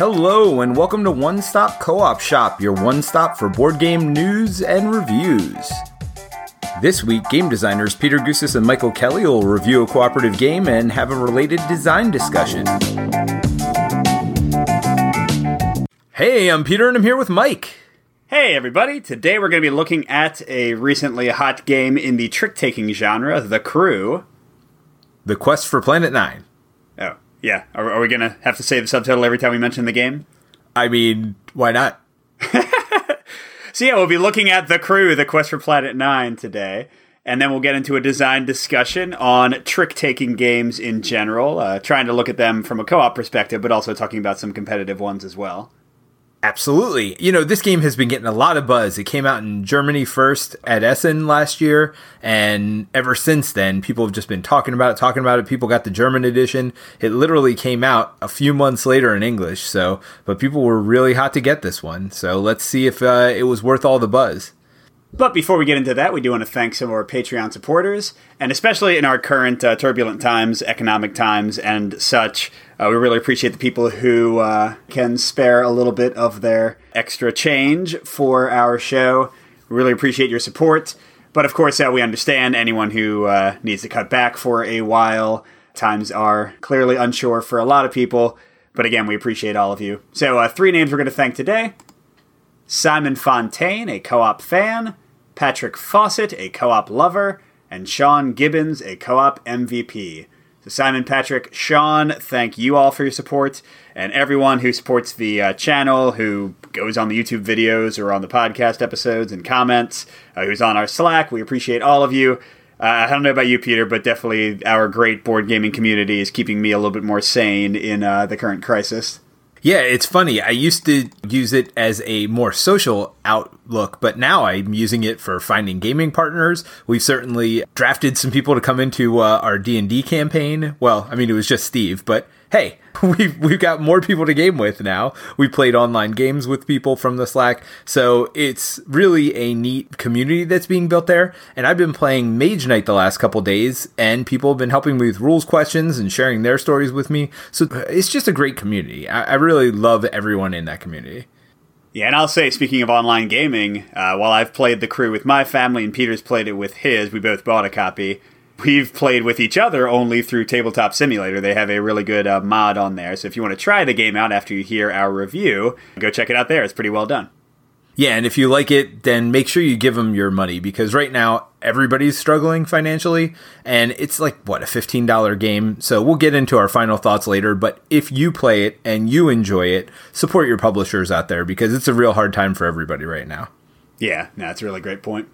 Hello, and welcome to One Stop Co op Shop, your one stop for board game news and reviews. This week, game designers Peter Gousis and Michael Kelly will review a cooperative game and have a related design discussion. Hey, I'm Peter and I'm here with Mike. Hey everybody, today we're going to be looking at a recently hot game in the trick taking genre, The Crew. The Quest for Planet 9. Yeah. Are, are we going to have to say the subtitle every time we mention the game? I mean, why not? So, yeah, we'll be looking at The Crew, The Quest for Planet 9 today. And then we'll get into a design discussion on trick taking games in general, uh, trying to look at them from a co op perspective, but also talking about some competitive ones as well. Absolutely. You know, this game has been getting a lot of buzz. It came out in Germany first at Essen last year, and ever since then, people have just been talking about it, talking about it. People got the German edition. It literally came out a few months later in English, so, but people were really hot to get this one. So let's see if uh, it was worth all the buzz. But before we get into that, we do want to thank some of our Patreon supporters, and especially in our current uh, turbulent times, economic times, and such. Uh, we really appreciate the people who uh, can spare a little bit of their extra change for our show. We really appreciate your support. But of course, uh, we understand anyone who uh, needs to cut back for a while. Times are clearly unsure for a lot of people. But again, we appreciate all of you. So, uh, three names we're going to thank today Simon Fontaine, a co op fan, Patrick Fawcett, a co op lover, and Sean Gibbons, a co op MVP. So, Simon, Patrick, Sean, thank you all for your support, and everyone who supports the uh, channel, who goes on the YouTube videos or on the podcast episodes and comments, uh, who's on our Slack. We appreciate all of you. Uh, I don't know about you, Peter, but definitely our great board gaming community is keeping me a little bit more sane in uh, the current crisis. Yeah, it's funny. I used to use it as a more social outlook, but now I'm using it for finding gaming partners. We've certainly drafted some people to come into uh, our D&D campaign. Well, I mean it was just Steve, but hey, we've we've got more people to game with now. We played online games with people from the Slack, so it's really a neat community that's being built there. And I've been playing Mage Knight the last couple days, and people have been helping me with rules questions and sharing their stories with me. So it's just a great community. I, I really love everyone in that community. Yeah, and I'll say, speaking of online gaming, uh, while I've played the crew with my family and Peter's played it with his, we both bought a copy we've played with each other only through Tabletop Simulator. They have a really good uh, mod on there. So if you want to try the game out after you hear our review, go check it out there. It's pretty well done. Yeah, and if you like it, then make sure you give them your money because right now everybody's struggling financially, and it's like what a fifteen dollar game. So we'll get into our final thoughts later. But if you play it and you enjoy it, support your publishers out there because it's a real hard time for everybody right now. Yeah, no, that's a really great point.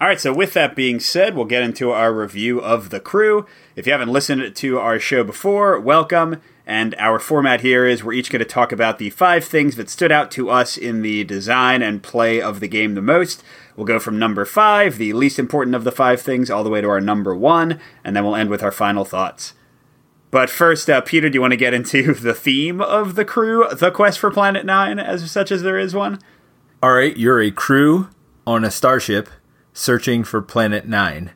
All right, so with that being said, we'll get into our review of The Crew. If you haven't listened to our show before, welcome. And our format here is we're each going to talk about the five things that stood out to us in the design and play of the game the most. We'll go from number five, the least important of the five things, all the way to our number one, and then we'll end with our final thoughts. But first, uh, Peter, do you want to get into the theme of the crew, the quest for Planet Nine, as such as there is one? All right, you're a crew on a starship searching for Planet Nine.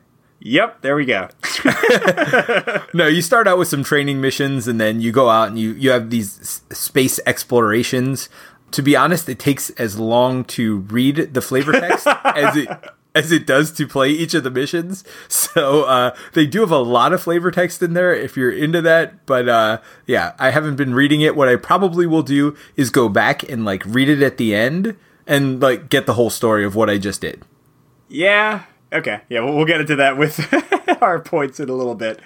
Yep, there we go. no, you start out with some training missions, and then you go out and you you have these space explorations. To be honest, it takes as long to read the flavor text as it as it does to play each of the missions. So uh, they do have a lot of flavor text in there if you're into that. But uh, yeah, I haven't been reading it. What I probably will do is go back and like read it at the end and like get the whole story of what I just did. Yeah. Okay. Yeah, we'll, we'll get into that with our points in a little bit.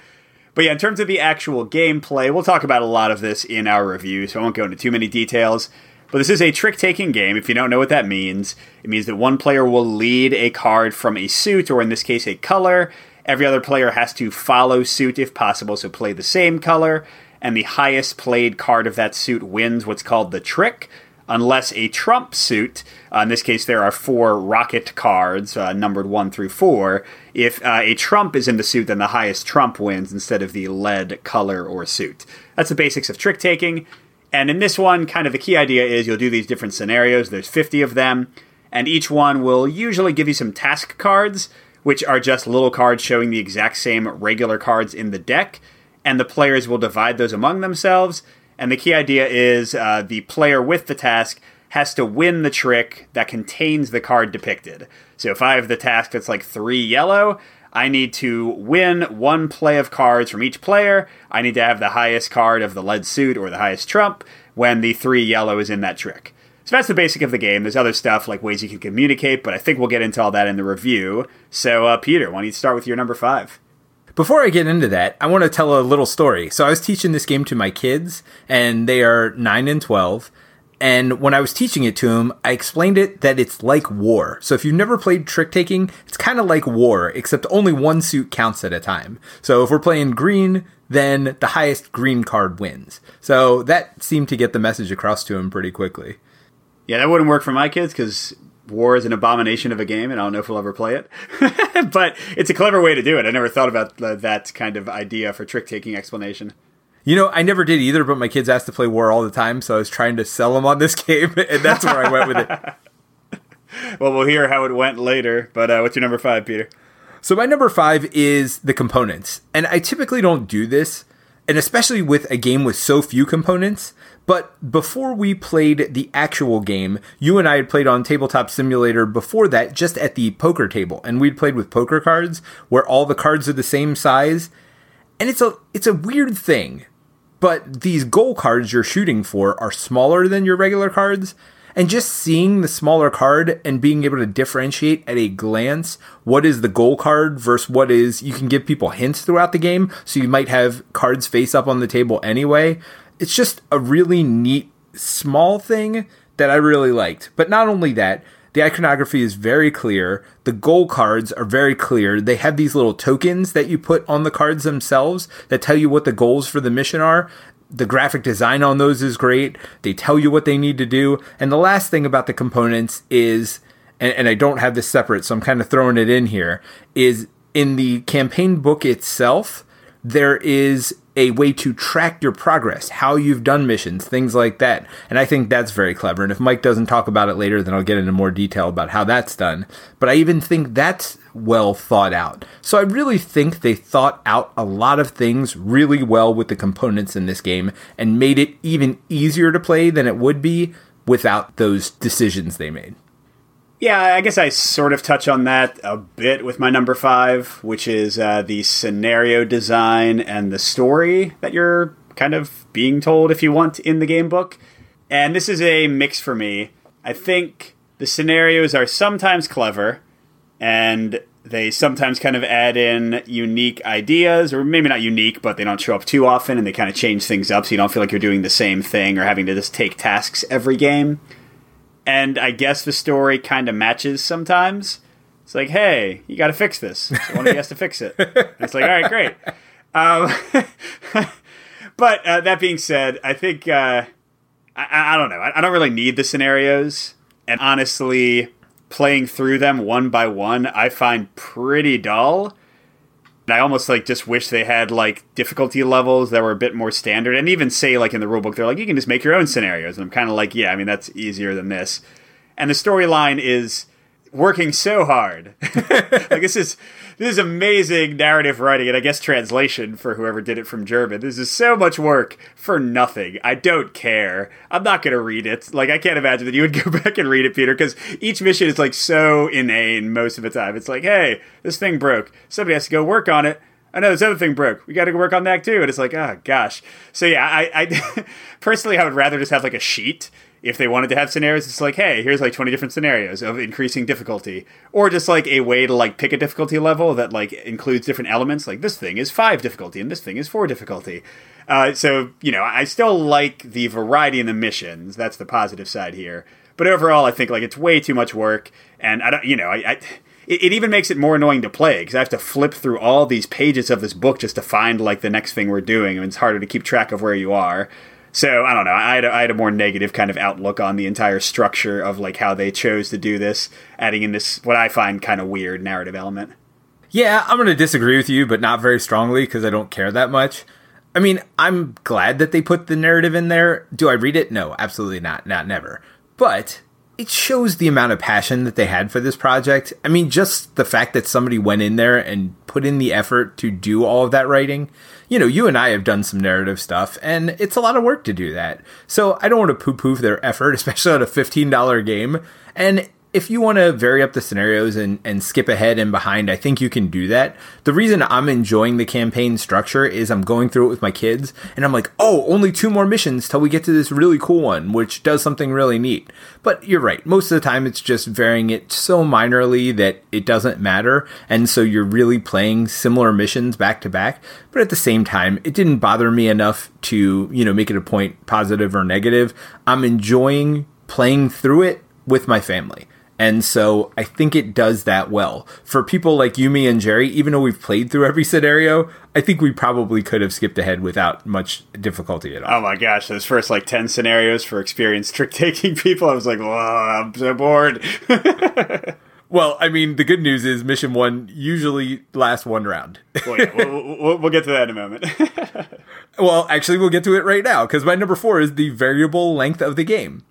But yeah, in terms of the actual gameplay, we'll talk about a lot of this in our review, so I won't go into too many details. But this is a trick taking game. If you don't know what that means, it means that one player will lead a card from a suit, or in this case, a color. Every other player has to follow suit if possible, so play the same color. And the highest played card of that suit wins what's called the trick unless a trump suit, uh, in this case there are four rocket cards, uh, numbered one through four. If uh, a trump is in the suit, then the highest trump wins instead of the lead color or suit. That's the basics of trick taking. And in this one, kind of the key idea is you'll do these different scenarios. There's 50 of them, and each one will usually give you some task cards, which are just little cards showing the exact same regular cards in the deck. And the players will divide those among themselves And the key idea is uh, the player with the task has to win the trick that contains the card depicted. So if I have the task that's like three yellow, I need to win one play of cards from each player. I need to have the highest card of the lead suit or the highest trump when the three yellow is in that trick. So that's the basic of the game. There's other stuff like ways you can communicate, but I think we'll get into all that in the review. So, uh, Peter, why don't you start with your number five? Before I get into that, I want to tell a little story. So I was teaching this game to my kids, and they are 9 and 12. And when I was teaching it to them, I explained it that it's like war. So if you've never played trick taking, it's kind of like war, except only one suit counts at a time. So if we're playing green, then the highest green card wins. So that seemed to get the message across to him pretty quickly. Yeah, that wouldn't work for my kids because war is an abomination of a game, and I don't know if we'll ever play it. but it's a clever way to do it. I never thought about that kind of idea for trick taking explanation. You know, I never did either, but my kids asked to play War all the time, so I was trying to sell them on this game, and that's where I went with it. well, we'll hear how it went later, but uh, what's your number five, Peter? So, my number five is the components. And I typically don't do this, and especially with a game with so few components. But before we played the actual game, you and I had played on Tabletop Simulator before that, just at the poker table. And we'd played with poker cards where all the cards are the same size. And it's a it's a weird thing but these goal cards you're shooting for are smaller than your regular cards. And just seeing the smaller card and being able to differentiate at a glance what is the goal card versus what is, you can give people hints throughout the game. So you might have cards face up on the table anyway. It's just a really neat, small thing that I really liked. But not only that, the iconography is very clear. The goal cards are very clear. They have these little tokens that you put on the cards themselves that tell you what the goals for the mission are. The graphic design on those is great. They tell you what they need to do. And the last thing about the components is, and, and I don't have this separate, so I'm kind of throwing it in here, is in the campaign book itself, there is a way to track your progress, how you've done missions, things like that. And I think that's very clever. And if Mike doesn't talk about it later, then I'll get into more detail about how that's done. But I even think that's well thought out. So I really think they thought out a lot of things really well with the components in this game and made it even easier to play than it would be without those decisions they made. Yeah, I guess I sort of touch on that a bit with my number five, which is uh, the scenario design and the story that you're kind of being told, if you want, in the game book. And this is a mix for me. I think the scenarios are sometimes clever, and they sometimes kind of add in unique ideas, or maybe not unique, but they don't show up too often, and they kind of change things up so you don't feel like you're doing the same thing or having to just take tasks every game and I guess the story kind of matches sometimes. It's like, hey, you got to fix this. So one of you has to fix it. And it's like, all right, great. Um, but uh, that being said, I think uh, I, I, don't know. I, I don't really need the scenarios, and honestly, playing through them one by one, I find pretty dull. And I almost like just wish they had like difficulty levels that were a bit more standard. And even say like in the rulebook, they're like you can just make your own scenarios. And I'm kind of like, yeah, I mean that's easier than this. And the storyline is working so hard. like this is this is amazing narrative writing and I guess translation for whoever did it from German. This is so much work for nothing. I don't care. I'm not going to read it. Like I can't imagine that you would go back and read it, Peter, because each mission is like so inane most of the time. It's like, hey, this thing broke. Somebody has to go work on it. I know this other thing broke. We got to go work on that too. And it's like, oh gosh. So yeah, I, I personally I would rather just have like a sheet if they wanted to have scenarios, it's like, hey, here's like 20 different scenarios of increasing difficulty. Or just like a way to like pick a difficulty level that like includes different elements. Like this thing is five difficulty and this thing is four difficulty. Uh, so, you know, I still like the variety in the missions. That's the positive side here. But overall, I think like it's way too much work. And I don't, you know, I, I it, it even makes it more annoying to play because I have to flip through all these pages of this book just to find like the next thing we're doing. and it's harder to keep track of where you are. So I don't know. I had, a, I had a more negative kind of outlook on the entire structure of like how they chose to do this, adding in this what I find kind of weird narrative element. Yeah, I'm going to disagree with you, but not very strongly because I don't care that much. I mean, I'm glad that they put the narrative in there. Do I read it? No, absolutely not. Not never. But it shows the amount of passion that they had for this project. I mean, just the fact that somebody went in there and put in the effort to do all of that writing you know, you and I have done some narrative stuff, and it's a lot of work to do that. So I don't want to poo poo their effort, especially on a $15 game. And if you want to vary up the scenarios and, and skip ahead and behind, I think you can do that. The reason I'm enjoying the campaign structure is I'm going through it with my kids and I'm like, oh, only two more missions till we get to this really cool one, which does something really neat. But you're right. Most of the time, it's just varying it so minorly that it doesn't matter. And so you're really playing similar missions back to back. But at the same time, it didn't bother me enough to, you know, make it a point positive or negative. I'm enjoying playing through it with my family. And so I think it does that well. For people like you, me, and Jerry, even though we've played through every scenario, I think we probably could have skipped ahead without much difficulty at all. Oh my gosh, those first like 10 scenarios for experienced trick taking people, I was like, whoa, I'm so bored. well, I mean, the good news is mission one usually lasts one round. well, yeah, we'll, we'll, we'll get to that in a moment. well, actually, we'll get to it right now because my number four is the variable length of the game.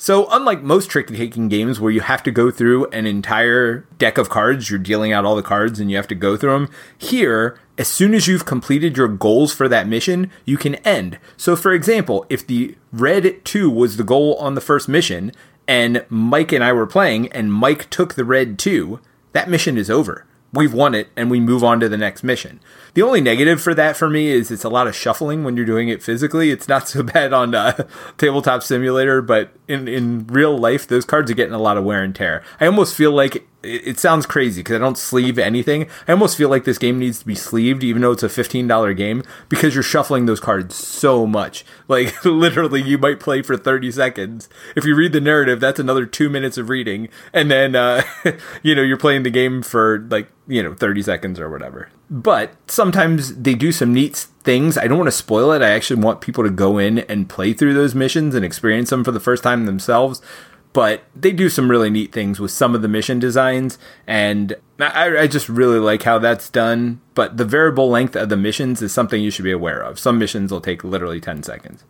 So, unlike most trick taking games where you have to go through an entire deck of cards, you're dealing out all the cards and you have to go through them, here, as soon as you've completed your goals for that mission, you can end. So, for example, if the red 2 was the goal on the first mission, and Mike and I were playing, and Mike took the red 2, that mission is over we've won it and we move on to the next mission. The only negative for that for me is it's a lot of shuffling when you're doing it physically. It's not so bad on uh, tabletop simulator, but in in real life, those cards are getting a lot of wear and tear. I almost feel like it, sounds crazy because I don't sleeve anything. I almost feel like this game needs to be sleeved, even though it's a $15 game, because you're shuffling those cards so much. Like, literally, you might play for 30 seconds. If you read the narrative, that's another two minutes of reading. And then, uh, you know, you're playing the game for like, you know, 30 seconds or whatever. But sometimes they do some neat things. I don't want to spoil it. I actually want people to go in and play through those missions and experience them for the first time themselves but they do some really neat things with some of the mission designs and I, I, just really like how that's done but the variable length of the missions is something you should be aware of. Some missions will take literally 10 seconds.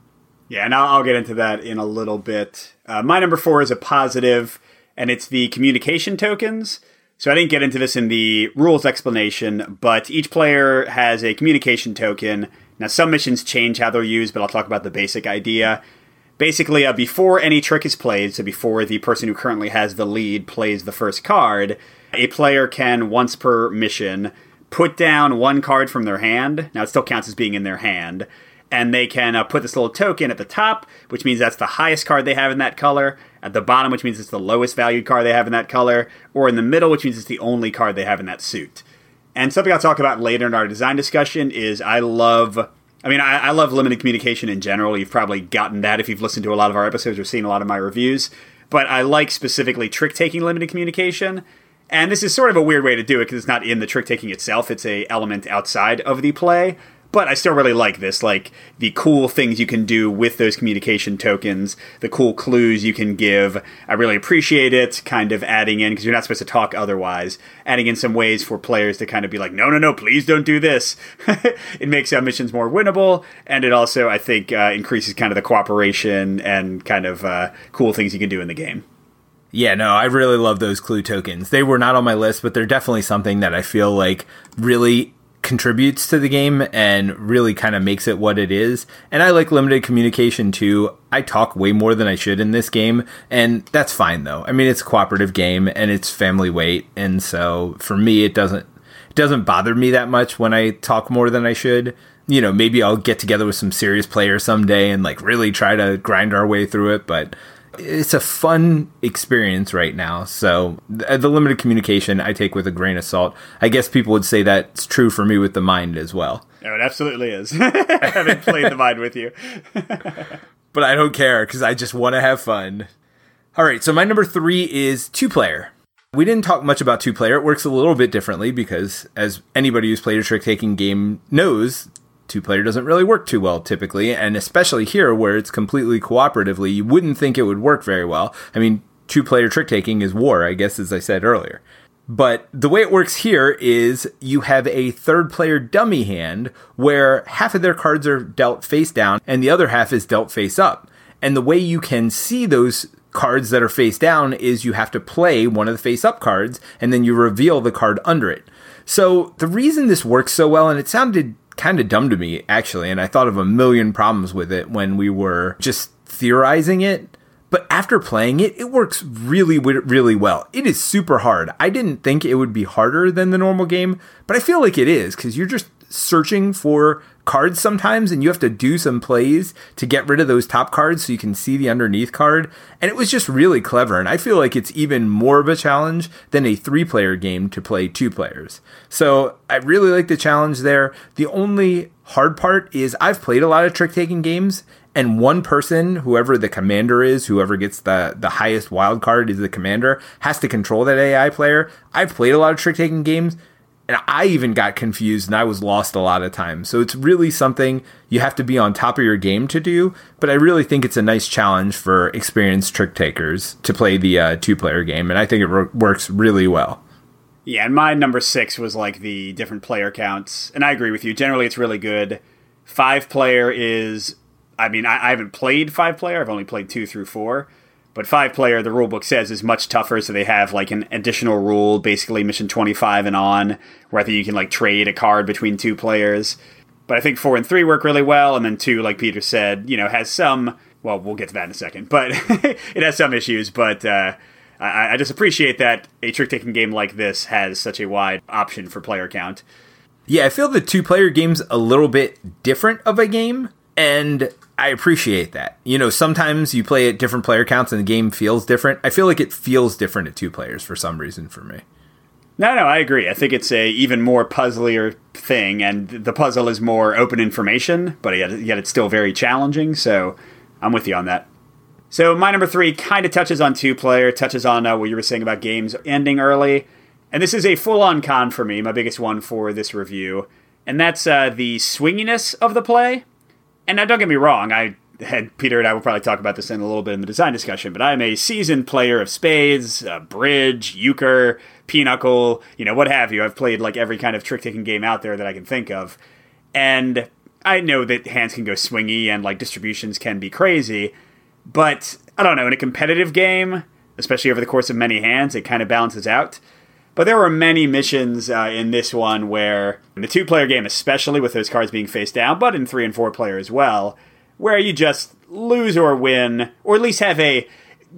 Yeah and i'll, I'll get into that in a little bit. Uh, my number four is a positive and it's the communication tokens. So i didn't get into this in the rules explanation but each player has a communication token. Now some missions change how they're used but i'll talk about the basic idea basically uh, before any trick is played, so before the person who currently has the lead plays the first card, a player can once per mission put down one card from their hand. Now it still counts as being in their hand. And they can uh, put this little token at the top, which means that's the highest card they have in that color. At the bottom, which means it's the lowest valued card they have in that color. Or in the middle, which means it's the only card they have in that suit. And something I'll talk about later in our design discussion is I love I mean, I, I, love limited communication in general. You've probably gotten that if you've listened to a lot of our episodes or seen a lot of my reviews. But I like specifically trick taking limited communication. And this is sort of a weird way to do it because it's not in the trick taking itself, it's a element outside of the play but I still really like this. Like the cool things you can do with those communication tokens, the cool clues you can give. I really appreciate it. Kind of adding in because you're not supposed to talk otherwise. Adding in some ways for players to kind of be like, no, no, no, please don't do this. it makes our missions more winnable, and it also, I think, uh, increases kind of the cooperation and kind of uh, cool things you can do in the game. Yeah, no, I really love those clue tokens. They were not on my list, but they're definitely something that I feel like really contributes to the game and really kind of makes it what it is. And I like limited communication too. I talk way more than I should in this game, and that's fine though. I mean, it's a cooperative game and it's family weight, and so for me, it doesn't it doesn't bother me that much when I talk more than I should. You know, maybe I'll get together with some serious players someday and like really try to grind our way through it, but it's a fun experience right now. So the limited communication I take with a grain of salt. I guess people would say that's true for me with the mind as well. No, it absolutely is. I haven't played the mind with you. but I don't care because I just want to have fun. All right, so my number three is two player. We didn't talk much about two player. It works a little bit differently because, as anybody who's played a trick taking game knows, two player doesn't really work too well typically, and especially here where it's completely cooperatively, you wouldn't think it would work very well. I mean, two player trick taking is war, I guess, as I said earlier. But the way it works here is you have a third player dummy hand where half of their cards are dealt face down and the other half is dealt face up. And the way you can see those cards that are face down is you have to play one of the face up cards and then you reveal the card under it. So the reason this works so well, and it sounded kind of dumb to me, actually. And I thought of a million problems with it when we were just theorizing it. But after playing it, it works really, really well. It is super hard. I didn't think it would be harder than the normal game, but I feel like it is because you're just searching for cards sometimes and you have to do some plays to get rid of those top cards so you can see the underneath card. And it was just really clever. And I feel like it's even more of a challenge than a three player game to play two players. So I really like the challenge there. The only hard part is I've played a lot of trick taking games and one person, whoever the commander is, whoever gets the, the highest wild card is the commander, has to control that AI player. I've played a lot of trick taking games and I even got confused and I was lost a lot of times. So it's really something you have to be on top of your game to do. But I really think it's a nice challenge for experienced trick takers to play the uh, two player game. And I think it re- works really well. Yeah, and my number six was like the different player counts. And I agree with you. Generally, it's really good. Five player is, I mean, I, I haven't played five player, I've only played two through four. But five player, the rulebook says, is much tougher. So they have like an additional rule, basically mission 25 and on, where I think you can like trade a card between two players. But I think four and three work really well. And then two, like Peter said, you know, has some, well, we'll get to that in a second, but it has some issues. But uh, I, I just appreciate that a trick taking game like this has such a wide option for player count. Yeah, I feel the two player game's a little bit different of a game. And I appreciate that. You know, sometimes you play at different player counts and the game feels different. I feel like it feels different at two players for some reason for me. No, no, I agree. I think it's a even more puzzlier thing, and the puzzle is more open information, but yet, yet it's still very challenging. So I'm with you on that. So my number three kind of touches on two player, touches on uh, what you were saying about games ending early, and this is a full on con for me, my biggest one for this review, and that's uh, the swinginess of the play. And now, don't get me wrong, I had Peter and I will probably talk about this in a little bit in the design discussion, but I'm a seasoned player of spades, uh, bridge, euchre, pinochle, you know, what have you. I've played like every kind of trick taking game out there that I can think of. And I know that hands can go swingy and like distributions can be crazy, but I don't know, in a competitive game, especially over the course of many hands, it kind of balances out. But there were many missions uh, in this one where, in the two player game, especially with those cards being face down, but in three and four player as well, where you just lose or win, or at least have a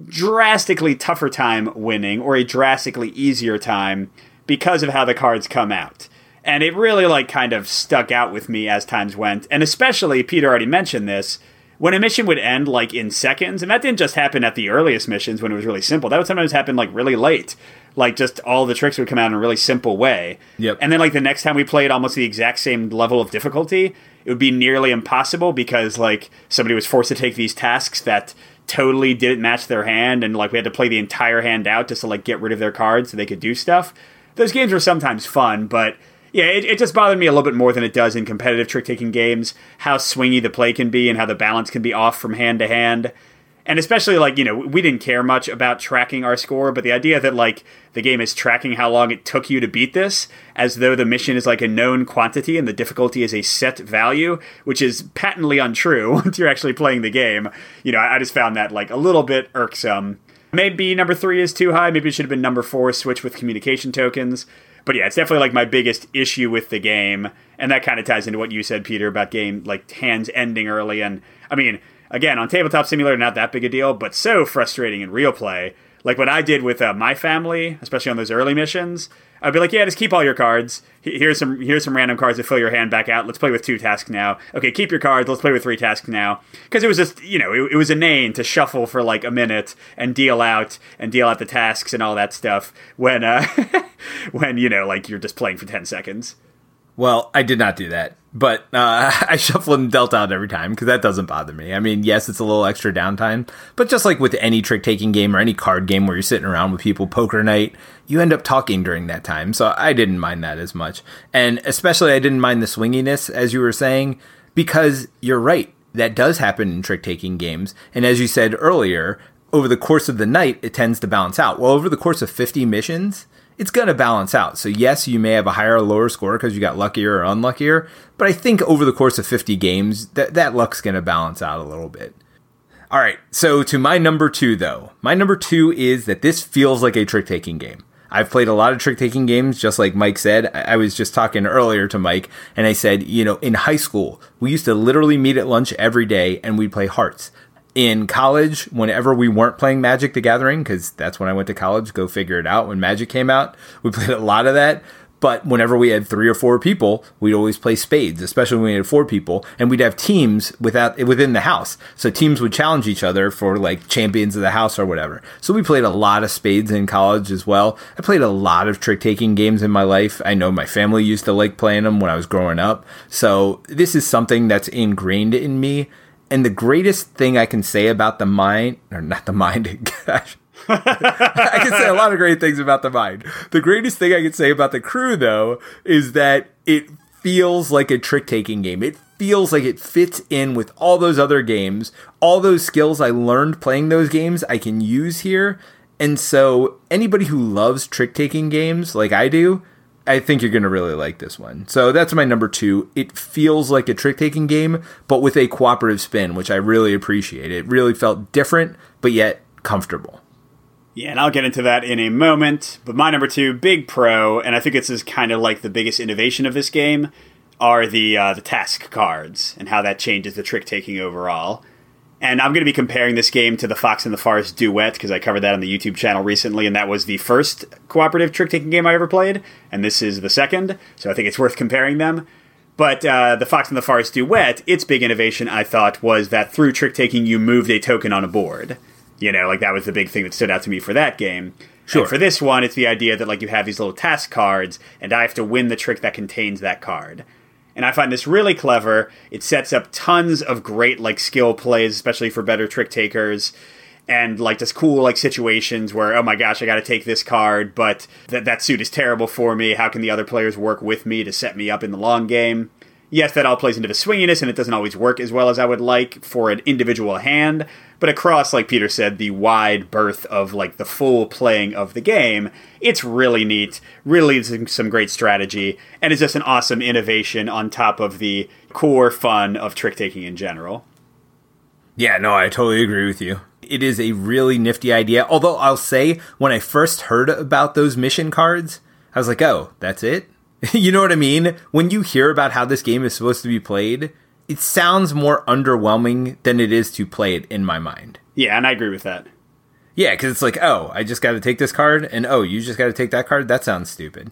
drastically tougher time winning, or a drastically easier time because of how the cards come out. And it really, like, kind of stuck out with me as times went. And especially, Peter already mentioned this, when a mission would end like in seconds, and that didn't just happen at the earliest missions when it was really simple. That would sometimes happen like really late. Like just all the tricks would come out in a really simple way. Yep. And then like the next time we played almost the exact same level of difficulty, it would be nearly impossible because like somebody was forced to take these tasks that totally didn't match their hand and like we had to play the entire hand out just to like get rid of their cards so they could do stuff. Those games were sometimes fun, but yeah, it, it just bothered me a little bit more than it does in competitive trick taking games. How swingy the play can be and how the balance can be off from hand to hand. And especially, like, you know, we didn't care much about tracking our score, but the idea that, like, the game is tracking how long it took you to beat this, as though the mission is like a known quantity and the difficulty is a set value, which is patently untrue once you're actually playing the game. You know, I just found that, like, a little bit irksome. Maybe number three is too high. Maybe it should have been number four, switch with communication tokens. But yeah, it's definitely like my biggest issue with the game, and that kind of ties into what you said, Peter, about game like hands ending early. And I mean, again, on tabletop simulator, not that big a deal, but so frustrating in real play. Like what I did with uh, my family, especially on those early missions, I'd be like, yeah, just keep all your cards. Here's some here's some random cards to fill your hand back out. Let's play with two tasks now. Okay, keep your cards. Let's play with three tasks now. Because it was just you know it, it was inane to shuffle for like a minute and deal out and deal out the tasks and all that stuff when uh, when you know like you're just playing for ten seconds. Well, I did not do that, but uh, I shuffle and dealt out every time because that doesn't bother me. I mean, yes, it's a little extra downtime, but just like with any trick taking game or any card game where you're sitting around with people, poker night, you end up talking during that time. So I didn't mind that as much. And especially, I didn't mind the swinginess, as you were saying, because you're right. That does happen in trick taking games. And as you said earlier, over the course of the night, it tends to balance out. Well, over the course of 50 missions, it's going to balance out. So, yes, you may have a higher or lower score because you got luckier or unluckier, but I think over the course of 50 games, that, that luck's going to balance out a little bit. All right, so to my number two, though. My number two is that this feels like a trick taking game. I've played a lot of trick taking games, just like Mike said. I was just talking earlier to Mike, and I said, you know, in high school, we used to literally meet at lunch every day and we'd play hearts. In college, whenever we weren't playing Magic the Gathering, because that's when I went to college, go figure it out, when Magic came out, we played a lot of that. But whenever we had three or four people, we'd always play spades, especially when we had four people, and we'd have teams without within the house. So teams would challenge each other for like champions of the house or whatever. So we played a lot of spades in college as well. I played a lot of trick taking games in my life. I know my family used to like playing them when I was growing up. So this is something that's ingrained in me. And the greatest thing I can say about the mind, or not the mind, gosh, I can say a lot of great things about the mind. The greatest thing I can say about the crew, though, is that it feels like a trick taking game. It feels like it fits in with all those other games. All those skills I learned playing those games, I can use here. And so, anybody who loves trick taking games like I do, I think you're going to really like this one. So that's my number two. It feels like a trick taking game, but with a cooperative spin, which I really appreciate. It really felt different, but yet comfortable. Yeah, and I'll get into that in a moment. But my number two, big pro, and I think this is kind of like the biggest innovation of this game, are the uh, the task cards and how that changes the trick taking overall. And I'm going to be comparing this game to the Fox and the Forest Duet because I covered that on the YouTube channel recently, and that was the first cooperative trick taking game I ever played, and this is the second. So I think it's worth comparing them. But uh, the Fox and the Forest Duet, its big innovation, I thought, was that through trick taking, you moved a token on a board. You know, like that was the big thing that stood out to me for that game. Sure. And for this one, it's the idea that like you have these little task cards, and I have to win the trick that contains that card. And I find this really clever. It sets up tons of great like skill plays, especially for better trick takers. And like just cool like situations where oh my gosh I got to take this card, but that that suit is terrible for me. How can the other players work with me to set me up in the long game? yes, that all plays into the swinginess, and it doesn't always work as well as I would like for an individual hand. But across, like Peter said, the wide berth of like the full playing of the game, it's really neat. Really, some, great strategy, and it's just an awesome innovation on top of the core fun of trick taking in general. Yeah, no, I totally agree with you. It is a really nifty idea. Although I'll say, when I first heard about those mission cards, I was like, oh, that's it? you know what I mean? When you hear about how this game is supposed to be played, it sounds more underwhelming than it is to play it in my mind. Yeah, and I agree with that. Yeah, because it's like, oh, I just got to take this card, and oh, you just got to take that card. That sounds stupid.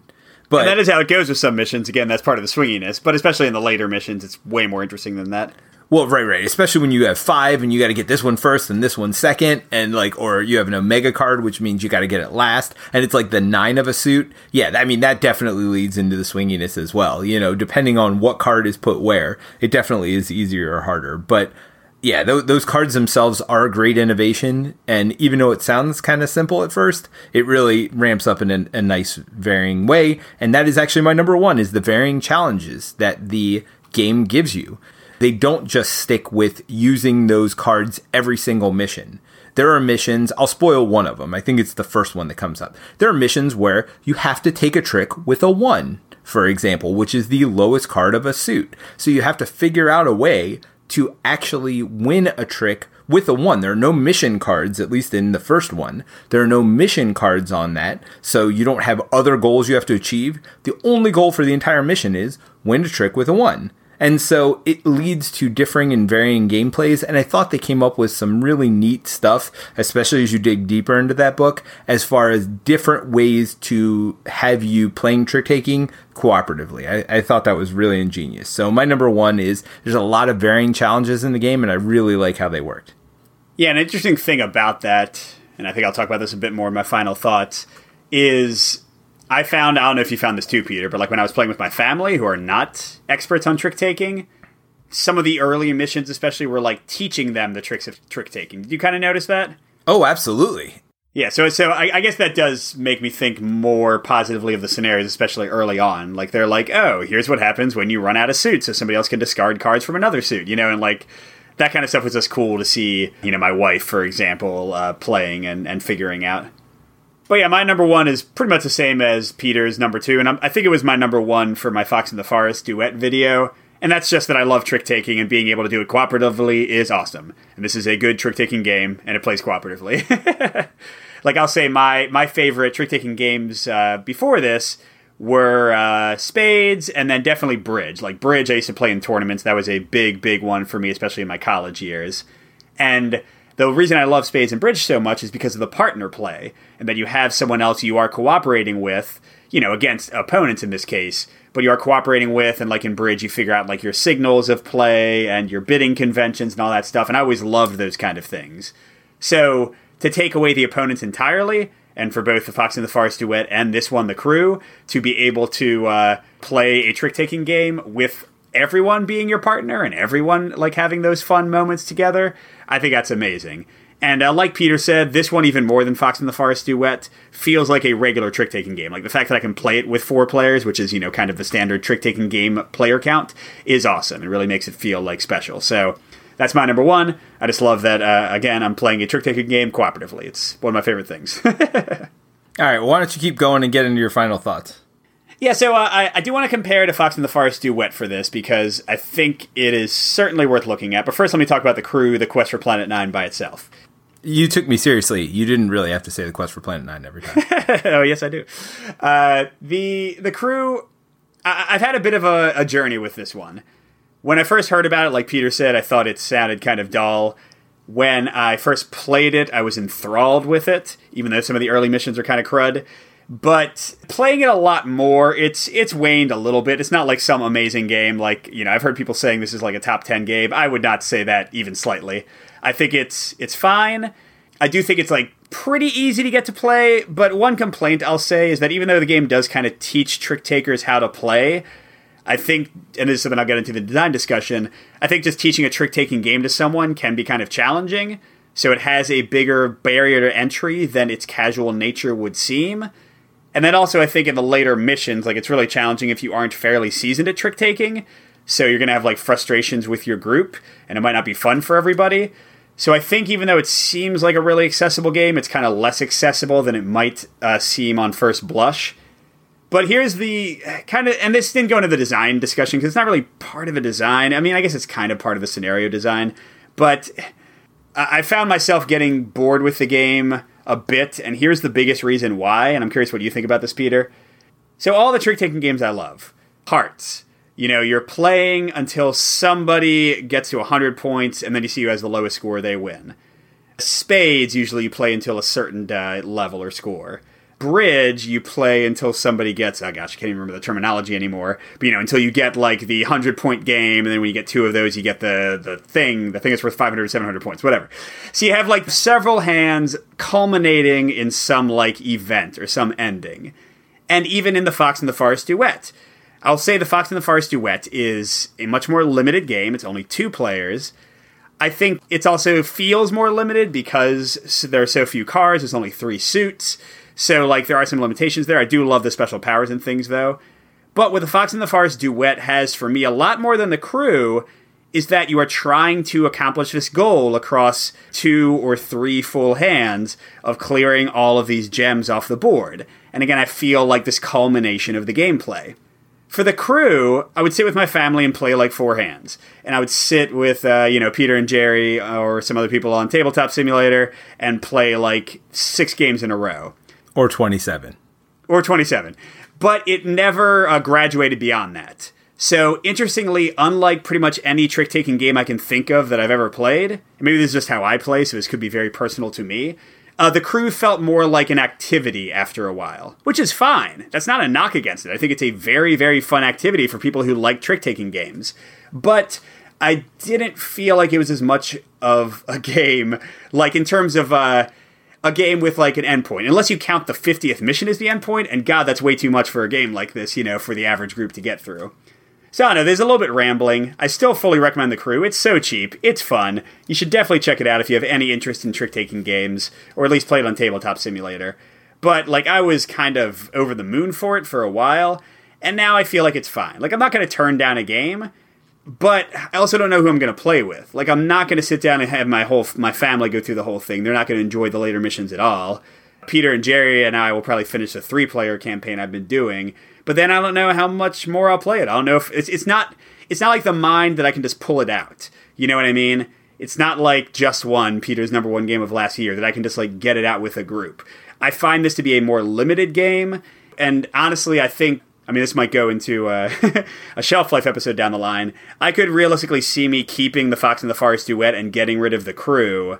But and that is how it goes with some missions. Again, that's part of the swinginess. But especially in the later missions, it's way more interesting than that. Well, right, right. Especially when you have five and you got to get this one first and this one second, and like, or you have an Omega card, which means you got to get it last, and it's like the nine of a suit. Yeah, I mean, that definitely leads into the swinginess as well. You know, depending on what card is put where, it definitely is easier or harder. But yeah, th- those cards themselves are a great innovation, and even though it sounds kind of simple at first, it really ramps up in a, a nice varying way. And that is actually my number one: is the varying challenges that the game gives you they don't just stick with using those cards every single mission. There are missions, I'll spoil one of them. I think it's the first one that comes up. There are missions where you have to take a trick with a 1, for example, which is the lowest card of a suit. So you have to figure out a way to actually win a trick with a 1. There are no mission cards, at least in the first one. There are no mission cards on that, so you don't have other goals you have to achieve. The only goal for the entire mission is win a trick with a 1. And so it leads to differing and varying gameplays. And I thought they came up with some really neat stuff, especially as you dig deeper into that book, as far as different ways to have you playing trick taking cooperatively. I, I, thought that was really ingenious. So my number one is there's a lot of varying challenges in the game, and I really like how they worked. Yeah, an interesting thing about that, and I think I'll talk about this a bit more in my final thoughts, is I found, I don't know if you found this too, Peter, but like when I was playing with my family who are not experts on trick taking, some of the early missions, especially, were like teaching them the tricks of trick taking. Did you kind of notice that? Oh, absolutely. Yeah, so so I, I, guess that does make me think more positively of the scenarios, especially early on. Like they're like, oh, here's what happens when you run out of suits, so somebody else can discard cards from another suit, you know, and like that kind of stuff was just cool to see. You know, my wife, for example, uh, playing and and figuring out. But yeah, my number one is pretty much the same as Peter's number two, and I'm, i think it was my number one for my Fox in the Forest duet video. And that's just that I love trick taking, and being able to do it cooperatively is awesome. And this is a good trick taking game, and it plays cooperatively. like I'll say my my favorite trick taking games uh, before this were uh, spades and then definitely bridge. Like bridge, I used to play in tournaments. That was a big, big one for me, especially in my college years. And the reason I love spades and bridge so much is because of the partner play, and that you have someone else you are cooperating with, you know, against opponents in this case, but you are cooperating with, and like in bridge, you figure out like your signals of play and your bidding conventions and all that stuff. And I always loved those kind of things. So to take away the opponents entirely, and for both the Fox and the Forest duet and this one, the crew, to be able to uh, play a trick taking game with everyone being your partner and everyone like having those fun moments together, I think that's amazing. And uh, like Peter said, this one, even more than Fox and the Forest Duet, feels like a regular trick taking game. Like the fact that I can play it with four players, which is, you know, kind of the standard trick taking game player count, is awesome. It really makes it feel like special. So that's my number one. I just love that, uh, again, I'm playing a trick taking game cooperatively. It's one of my favorite things. All right, well, why don't you keep going and get into your final thoughts? Yeah, so uh, I, I do want to compare to Fox and the Forest Do Duet for this because I think it is certainly worth looking at. But first, let me talk about the crew, the Quest for Planet Nine by itself. You took me seriously. You didn't really have to say the Quest for Planet Nine every time. oh yes, I do. Uh, the the crew. I, have had a bit of a, a journey with this one when I first heard about it, like Peter said, I thought it sounded kind of dull. When I first played it, I was enthralled with it, even though some of the early missions are kind of crud. But playing it a lot more, it's it's waned a little bit. It's not like some amazing game. Like you know, I've heard people saying this is like a top ten game. I would not say that even slightly. I think it's it's fine. I do think it's like pretty easy to get to play. But one complaint I'll say is that even though the game does kind of teach trick takers how to play, I think, and this is something I'll get into the design discussion. I think just teaching a trick taking game to someone can be kind of challenging. So it has a bigger barrier to entry than its casual nature would seem. And then also, I think in the later missions, like it's really challenging if you aren't fairly seasoned at trick taking. So you're going to have like frustrations with your group, and it might not be fun for everybody. So I think even though it seems like a really accessible game, it's kind of less accessible than it might uh, seem on first blush. But here's the kind of, and this didn't go into the design discussion because it's not really part of the design. I mean, I guess it's kind of part of the scenario design, but I found myself getting bored with the game a bit, and here's the biggest reason why. And I'm curious what you think about this, Peter. So, all the trick taking games I love, hearts. You know, you're playing until somebody gets to 100 points, and then you see who has the lowest score, they win. Spades, usually you play until a certain uh, level or score bridge you play until somebody gets oh gosh i can't even remember the terminology anymore but you know until you get like the 100 point game and then when you get two of those you get the the thing the thing that's worth 500 or 700 points whatever. So you have like several hands culminating in some like event or some ending. And even in the fox and the forest duet. I'll say the fox and the forest duet is a much more limited game. It's only two players. I think it also feels more limited because there are so few cards. There's only three suits. So, like, there are some limitations there. I do love the special powers and things, though. But what the Fox and the Forest duet has for me a lot more than the crew is that you are trying to accomplish this goal across two or three full hands of clearing all of these gems off the board. And again, I feel like this culmination of the gameplay. For the crew, I would sit with my family and play like four hands. And I would sit with, uh, you know, Peter and Jerry or some other people on Tabletop Simulator and play like six games in a row. Or 27. Or 27. But it never uh, graduated beyond that. So, interestingly, unlike pretty much any trick taking game I can think of that I've ever played, maybe this is just how I play, so this could be very personal to me. Uh, the crew felt more like an activity after a while, which is fine. That's not a knock against it. I think it's a very, very fun activity for people who like trick taking games. But I didn't feel like it was as much of a game, like in terms of uh, a game with like an endpoint, unless you count the 50th mission as the endpoint, and God, that's way too much for a game like this, you know, for the average group to get through. So I don't know, there's a little bit rambling. I still fully recommend the crew. It's so cheap, it's fun. You should definitely check it out if you have any interest in trick taking games, or at least play it on Tabletop Simulator. But like I was kind of over the moon for it for a while, and now I feel like it's fine. Like I'm not to turn down a game, but I also don't know who I'm going to play with. Like I'm not going to sit down and have my whole my family go through the whole thing. They're not going to enjoy the later missions at all. Peter and Jerry and I will probably finish the three player campaign I've been doing, but then I don't know how much more I'll play it. I don't know if it's it's not it's not like the mind that I can just pull it out. You know what I mean? It's not like just one Peter's number one game of last year that I can just like get it out with a group. I find this to be a more limited game, and honestly, I think I mean, this might go into uh, a shelf life episode down the line. I could realistically see me keeping the Fox and the Forest duet and getting rid of the crew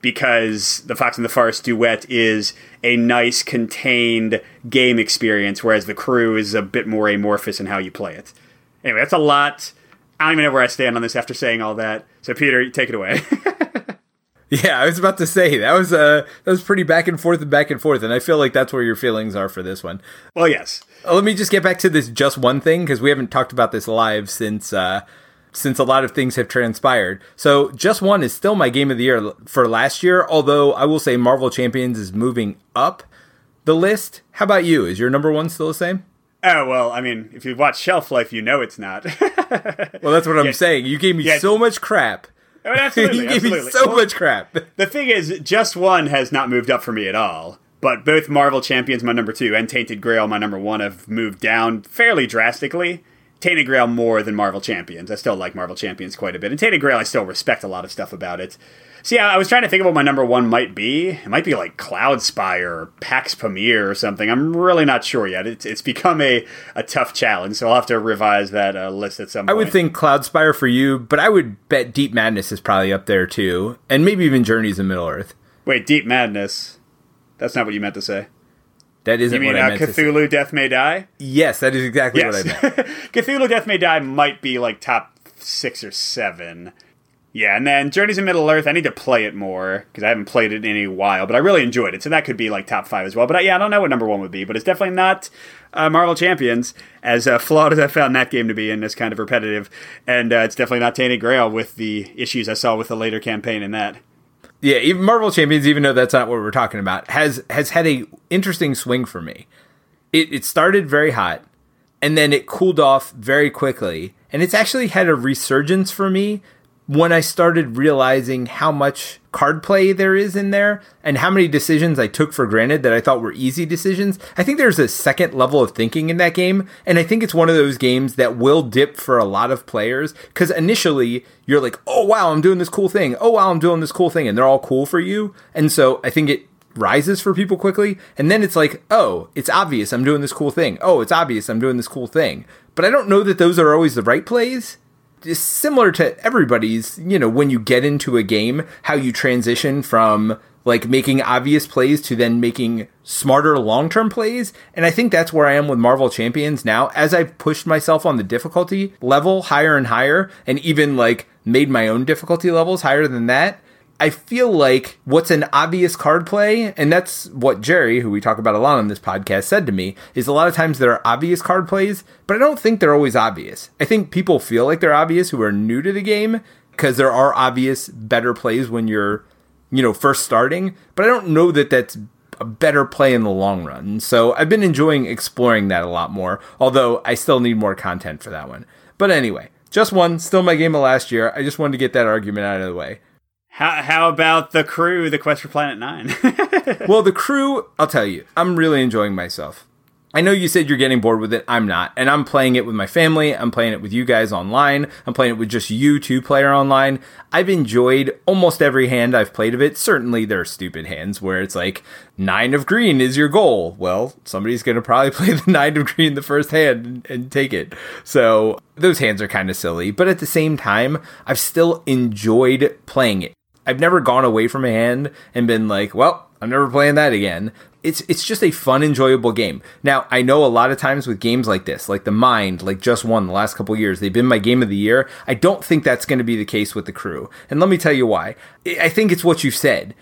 because the Fox and the Forest duet is a nice contained game experience, whereas the crew is a bit more amorphous in how you play it. Anyway, that's a lot. I don't even know where I stand on this after saying all that. So, Peter, take it away. Yeah, I was about to say that was uh that was pretty back and forth and back and forth, and I feel like that's where your feelings are for this one. Well, yes. Uh, let me just get back to this just one thing because we haven't talked about this live since uh since a lot of things have transpired. So, just one is still my game of the year for last year, although I will say Marvel Champions is moving up the list. How about you? Is your number one still the same? Oh well, I mean, if you've watched Shelf Life, you know it's not. well, that's what I'm yeah. saying. You gave me yeah. so much crap I mean, absolutely, you gave absolutely. me so well, much crap. The thing is, just one has not moved up for me at all. But both Marvel Champions, my number two, and Tainted Grail, my number one, have moved down fairly drastically. Tainted Grail more than Marvel Champions. I still like Marvel Champions quite a bit. And Tainted Grail, I still respect a lot of stuff about it. See, I was trying to think of what my number one might be. It might be like Cloudspire or Pax Pamir or something. I'm really not sure yet. It's, it's become a, a tough challenge, so I'll have to revise that uh, list at some point. I would think Cloudspire for you, but I would bet Deep Madness is probably up there too, and maybe even Journeys in Middle Earth. Wait, Deep Madness? That's not what you meant to say. That isn't you mean, what I uh, Cthulhu Death May Die? Yes, that is exactly yes. what I meant. Cthulhu Death May Die might be like top six or seven. Yeah, and then Journeys in Middle Earth, I need to play it more because I haven't played it in a while, but I really enjoyed it, so that could be like top five as well. But I, yeah, I don't know what number one would be, but it's definitely not uh, Marvel Champions, as uh, flawed as I found that game to be and as kind of repetitive, and uh, it's definitely not Tainted Grail with the issues I saw with the later campaign in that. Yeah, even Marvel Champions, even though that's not what we're talking about, has has had a interesting swing for me. It it started very hot, and then it cooled off very quickly, and it's actually had a resurgence for me when I started realizing how much card play there is in there and how many decisions I took for granted that I thought were easy decisions, I think there's a second level of thinking in that game. And I think it's one of those games that will dip for a lot of players because initially you're like, oh, wow, I'm doing this cool thing. Oh, wow, I'm doing this cool thing. And they're all cool for you. And so I think it rises for people quickly. And then it's like, oh, it's obvious I'm doing this cool thing. Oh, it's obvious I'm doing this cool thing. But I don't know that those are always the right plays similar to everybody's, you know, when you get into a game, how you transition from like making obvious plays to then making smarter long term plays. And I think that's where I am with Marvel Champions now. As I've pushed myself on the difficulty level higher and higher, and even like made my own difficulty levels higher than that, I feel like what's an obvious card play, and that's what Jerry, who we talk about a lot on this podcast, said to me, is a lot of times there are obvious card plays, but I don't think they're always obvious. I think people feel like they're obvious who are new to the game because there are obvious better plays when you're, you know, first starting, but I don't know that that's a better play in the long run. So I've been enjoying exploring that a lot more, although I still need more content for that one. But anyway, just one, still my game of last year. I just wanted to get that argument out of the way. How, how about the crew, the Quest for Planet Nine? well, the crew, I'll tell you, I'm really enjoying myself. I know you said you're getting bored with it. I'm not. And I'm playing it with my family. I'm playing it with you guys online. I'm playing it with just you, two player online. I've enjoyed almost every hand I've played of it. Certainly, there are stupid hands where it's like, nine of green is your goal. Well, somebody's going to probably play the nine of green the first hand and, and take it. So, those hands are kind of silly. But at the same time, I've still enjoyed playing it. I've never gone away from a hand and been like, well, I'm never playing that again. It's it's just a fun, enjoyable game. Now, I know a lot of times with games like this, like the Mind, like just one the last couple years, they've been my game of the year. I don't think that's going to be the case with the crew. And let me tell you why. I think it's what you said.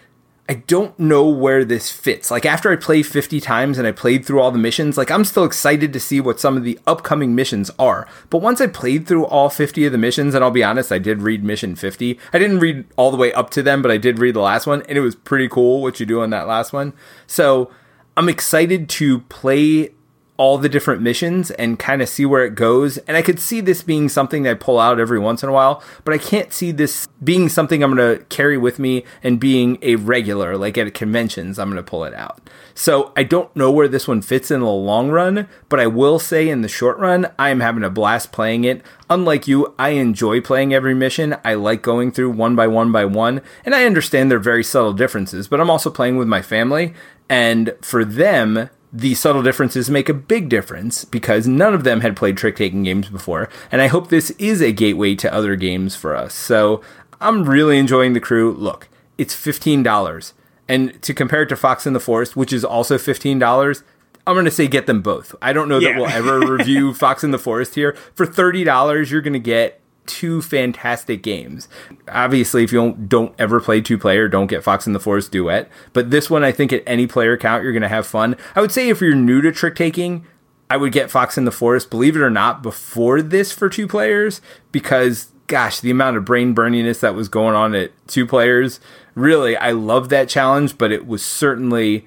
I don't know where this fits. Like after I played 50 times and I played through all the missions, like I'm still excited to see what some of the upcoming missions are. But once I played through all 50 of the missions, and I'll be honest, I did read mission 50. I didn't read all the way up to them, but I did read the last one, and it was pretty cool what you do on that last one. So I'm excited to play all the different missions and kind of see where it goes. And I could see this being something I pull out every once in a while, but I can't see this being something I'm going to carry with me and being a regular, like at conventions, I'm going to pull it out. So I don't know where this one fits in the long run, but I will say in the short run, I am having a blast playing it. Unlike you, I enjoy playing every mission. I like going through one by one by one, and I understand there are very subtle differences, but I'm also playing with my family, and for them, the subtle differences make a big difference because none of them had played trick taking games before. And I hope this is a gateway to other games for us. So I'm really enjoying the crew. Look, it's $15. And to compare it to Fox in the Forest, which is also $15, I'm going to say get them both. I don't know yeah. that we'll ever review Fox in the Forest here. For $30, you're going to get two fantastic games. Obviously, if you don't, don't ever play two player, don't get Fox in the Forest Duet. But this one, I think at any player count, you're going to have fun. I would say if you're new to trick taking, I would get Fox in the Forest, believe it or not, before this for two players because gosh, the amount of brain burniness that was going on at two players. Really, I love that challenge, but it was certainly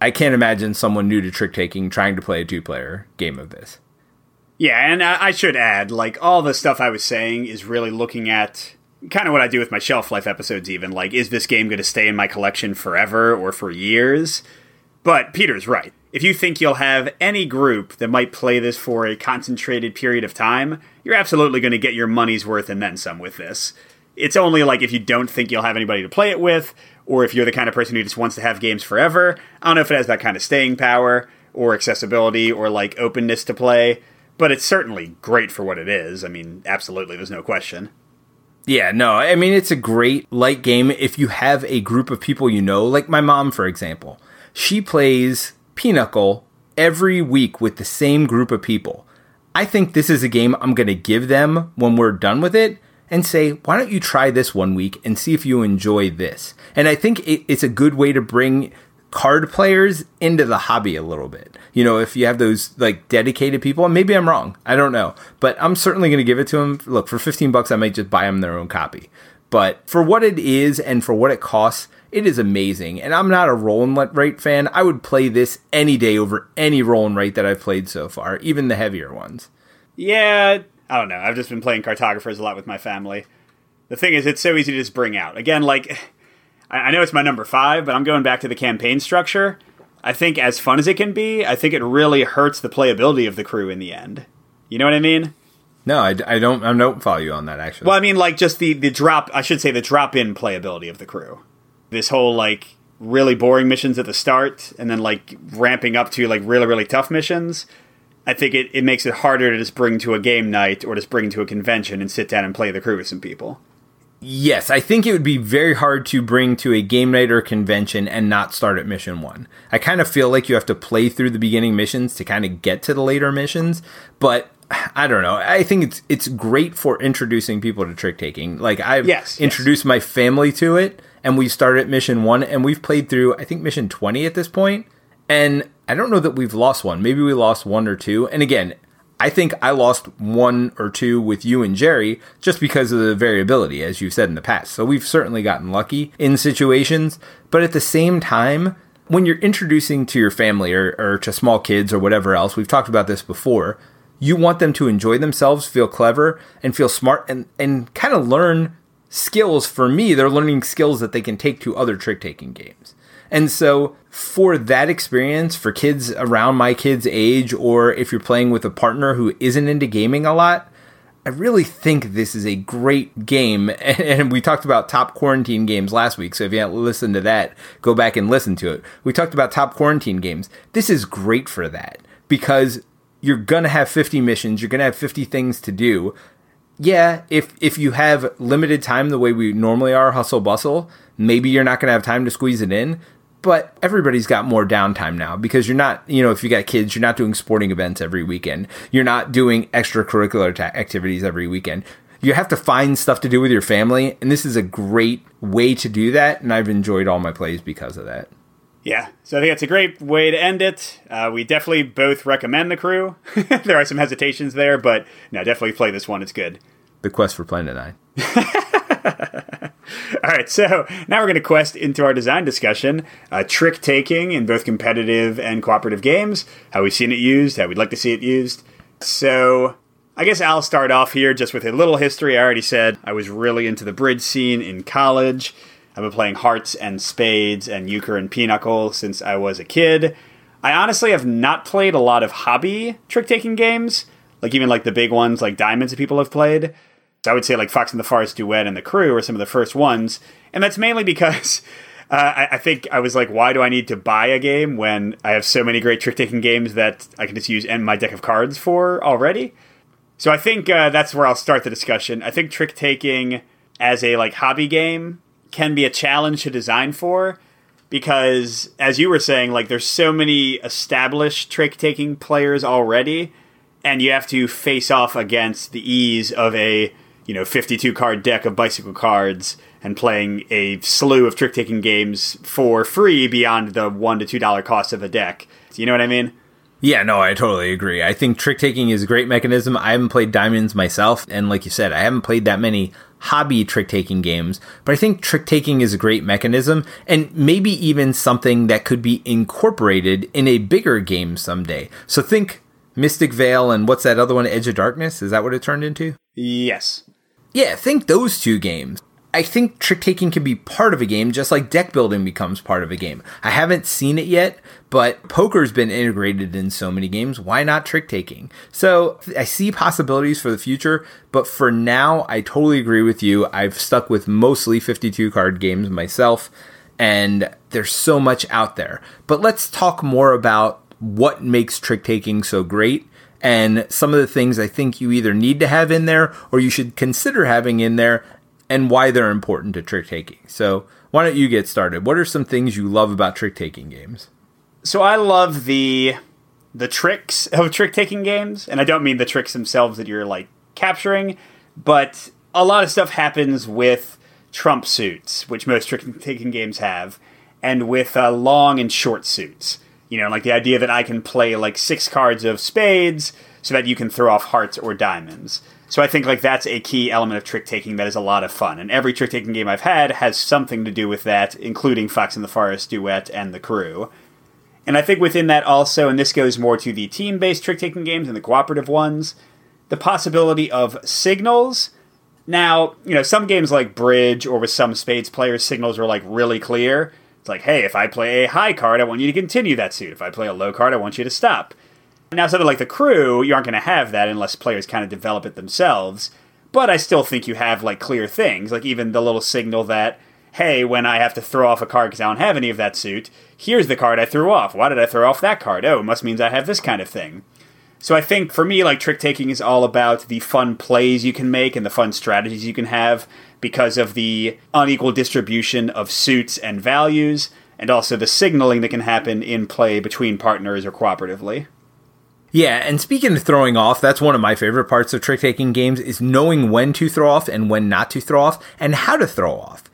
I can't imagine someone new to trick taking trying to play a two player game of this. Yeah, and I should add, like, all the stuff I was saying is really looking at kind of what I do with my shelf life episodes, even. Like, is this game going to stay in my collection forever or for years? But Peter's right. If you think you'll have any group that might play this for a concentrated period of time, you're absolutely going to get your money's worth and then some with this. It's only like if you don't think you'll have anybody to play it with, or if you're the kind of person who just wants to have games forever. I don't know if it has that kind of staying power, or accessibility, or like openness to play but it's certainly great for what it is. I mean, absolutely, there's no question. Yeah, no, I mean, it's a great light game if you have a group of people you know, like my mom, for example. She plays Pinochle every week with the same group of people. I think this is a game I'm going to give them when we're done with it and say, why don't you try this one week and see if you enjoy this? And I think it's a good way to bring card players into the hobby a little bit. You know, if you have those like dedicated people, and maybe I'm wrong, I don't know, but I'm certainly going to give it to them. Look, for 15 bucks, I might just buy them their own copy. But for what it is and for what it costs, it is amazing. And I'm not a roll and write fan. I would play this any day over any roll and write that I've played so far, even the heavier ones. Yeah, I don't know. I've just been playing cartographers a lot with my family. The thing is, it's so easy to just bring out. Again, like I know it's my number five, but I'm going back to the campaign structure. I think as fun as it can be, I think it really hurts the playability of the crew in the end. You know what I mean? No, I, I don't. I don't follow you on that. Actually, well, I mean, like just the the drop. I should say the drop in playability of the crew. This whole like really boring missions at the start, and then like ramping up to like really really tough missions. I think it, it makes it harder to just bring to a game night or just bring to a convention and sit down and play the crew with some people. Yes, I think it would be very hard to bring to a game night or convention and not start at mission one. I kind of feel like you have to play through the beginning missions to kind of get to the later missions, but I don't know. I think it's it's great for introducing people to trick taking. Like I've yes, introduced yes. my family to it, and we started at mission one, and we've played through I think mission twenty at this point, and I don't know that we've lost one. Maybe we lost one or two. And again, I think I lost one or two with you and Jerry just because of the variability, as you've said in the past. So we've certainly gotten lucky in situations. But at the same time, when you're introducing to your family or, or to small kids or whatever else, we've talked about this before, you want them to enjoy themselves, feel clever, and feel smart and, and kind of learn skills. For me, they're learning skills that they can take to other trick taking games. And so for that experience for kids around my kids' age, or if you're playing with a partner who isn't into gaming a lot, I really think this is a great game. And we talked about top quarantine games last week. So if you haven't listened to that, go back and listen to it. We talked about top quarantine games. This is great for that because you're going to have 50 missions, you're going to have 50 things to do. Yeah, if if you have limited time the way we normally are, hustle bustle, maybe you're not going to have time to squeeze it in but everybody's got more downtime now because you're not, you know, if you got kids, you're not doing sporting events every weekend. You're not doing extracurricular ta- activities every weekend. You have to find stuff to do with your family, and this is a great way to do that. And I've enjoyed all my plays because of that. Yeah, so I think that's a great way to end it. Uh, we definitely both recommend the crew. there are some hesitations there, but no, definitely play this one. It's good. The quest for Planet Nine. All right, so now we're going to quest into our design discussion. Uh, trick taking in both competitive and cooperative games, how we've seen it used, how we'd like to see it used. So I guess I'll start off here just with a little history. I already said I was really into the bridge scene in college. I've been playing hearts and spades and euchre and pinochle since I was a kid. I honestly have not played a lot of hobby trick taking games, like even like the big ones like diamonds that people have played. I would say like Fox and the Forest Duet and the Crew are some of the first ones, and that's mainly because uh, I, I, think I was like, why do I need to buy a game when I have so many great trick taking games that I can just use and my deck of cards for already? So I think uh, that's where I'll start the discussion. I think trick taking as a like hobby game can be a challenge to design for because as you were saying like there's so many established trick taking players already and you have to face off against the ease of a you know 52 card deck of bicycle cards and playing a slew of trick taking games for free beyond the one to two dollar cost of a deck. You know what I mean? Yeah, no, I totally agree. I think trick taking is a great mechanism. I haven't played diamonds myself, and like you said, I haven't played that many hobby trick taking games, but I think trick taking is a great mechanism and maybe even something that could be incorporated in a bigger game someday. So think Mystic Vale and what's that other one, Edge of Darkness? Is that what it turned into? Yes. Yeah, think those two games. I think trick taking can be part of a game, just like deck building becomes part of a game. I haven't seen it yet, but poker's been integrated in so many games. Why not trick taking? So I see possibilities for the future, but for now, I totally agree with you. I've stuck with mostly 52 card games myself, and there's so much out there. But let's talk more about what makes trick taking so great and some of the things I think you either need to have in there or you should consider having in there and why they're important to trick taking. So, why don't you get started? What are some things you love about trick taking games? So, I love the the tricks of trick taking games, and I don't mean the tricks themselves that you're like capturing, but a lot of stuff happens with trump suits, which most trick taking games have, and with uh, long and short suits. You know, like the idea that I can play like six cards of spades so that you can throw off hearts or diamonds. So I think like that's a key element of trick taking that is a lot of fun. And every trick taking game I've had has something to do with that, including Fox and the Forest Duet and the Crew. And I think within that also, and this goes more to the team based trick taking games and the cooperative ones, the possibility of signals. Now, you know, some games like Bridge or with some spades players, signals are like really clear. It's like, hey, if I play a high card, I want you to continue that suit. If I play a low card, I want you to stop. Now, something like the crew, you aren't going to have that unless players kind of develop it themselves. But I still think you have like clear things, like even the little signal that, hey, when I have to throw off a card because I don't have any of that suit, here's the card I threw off. Why did I throw off that card? Oh, it must means I have this kind of thing. So I think for me, like trick taking is all about the fun plays you can make and the fun strategies you can have because of the unequal distribution of suits and values, and also the signaling that can happen in play between partners or cooperatively. Yeah, and speaking of throwing off, that's one of my favorite parts of trick taking games is knowing when to throw off and when not to throw off and how to throw off.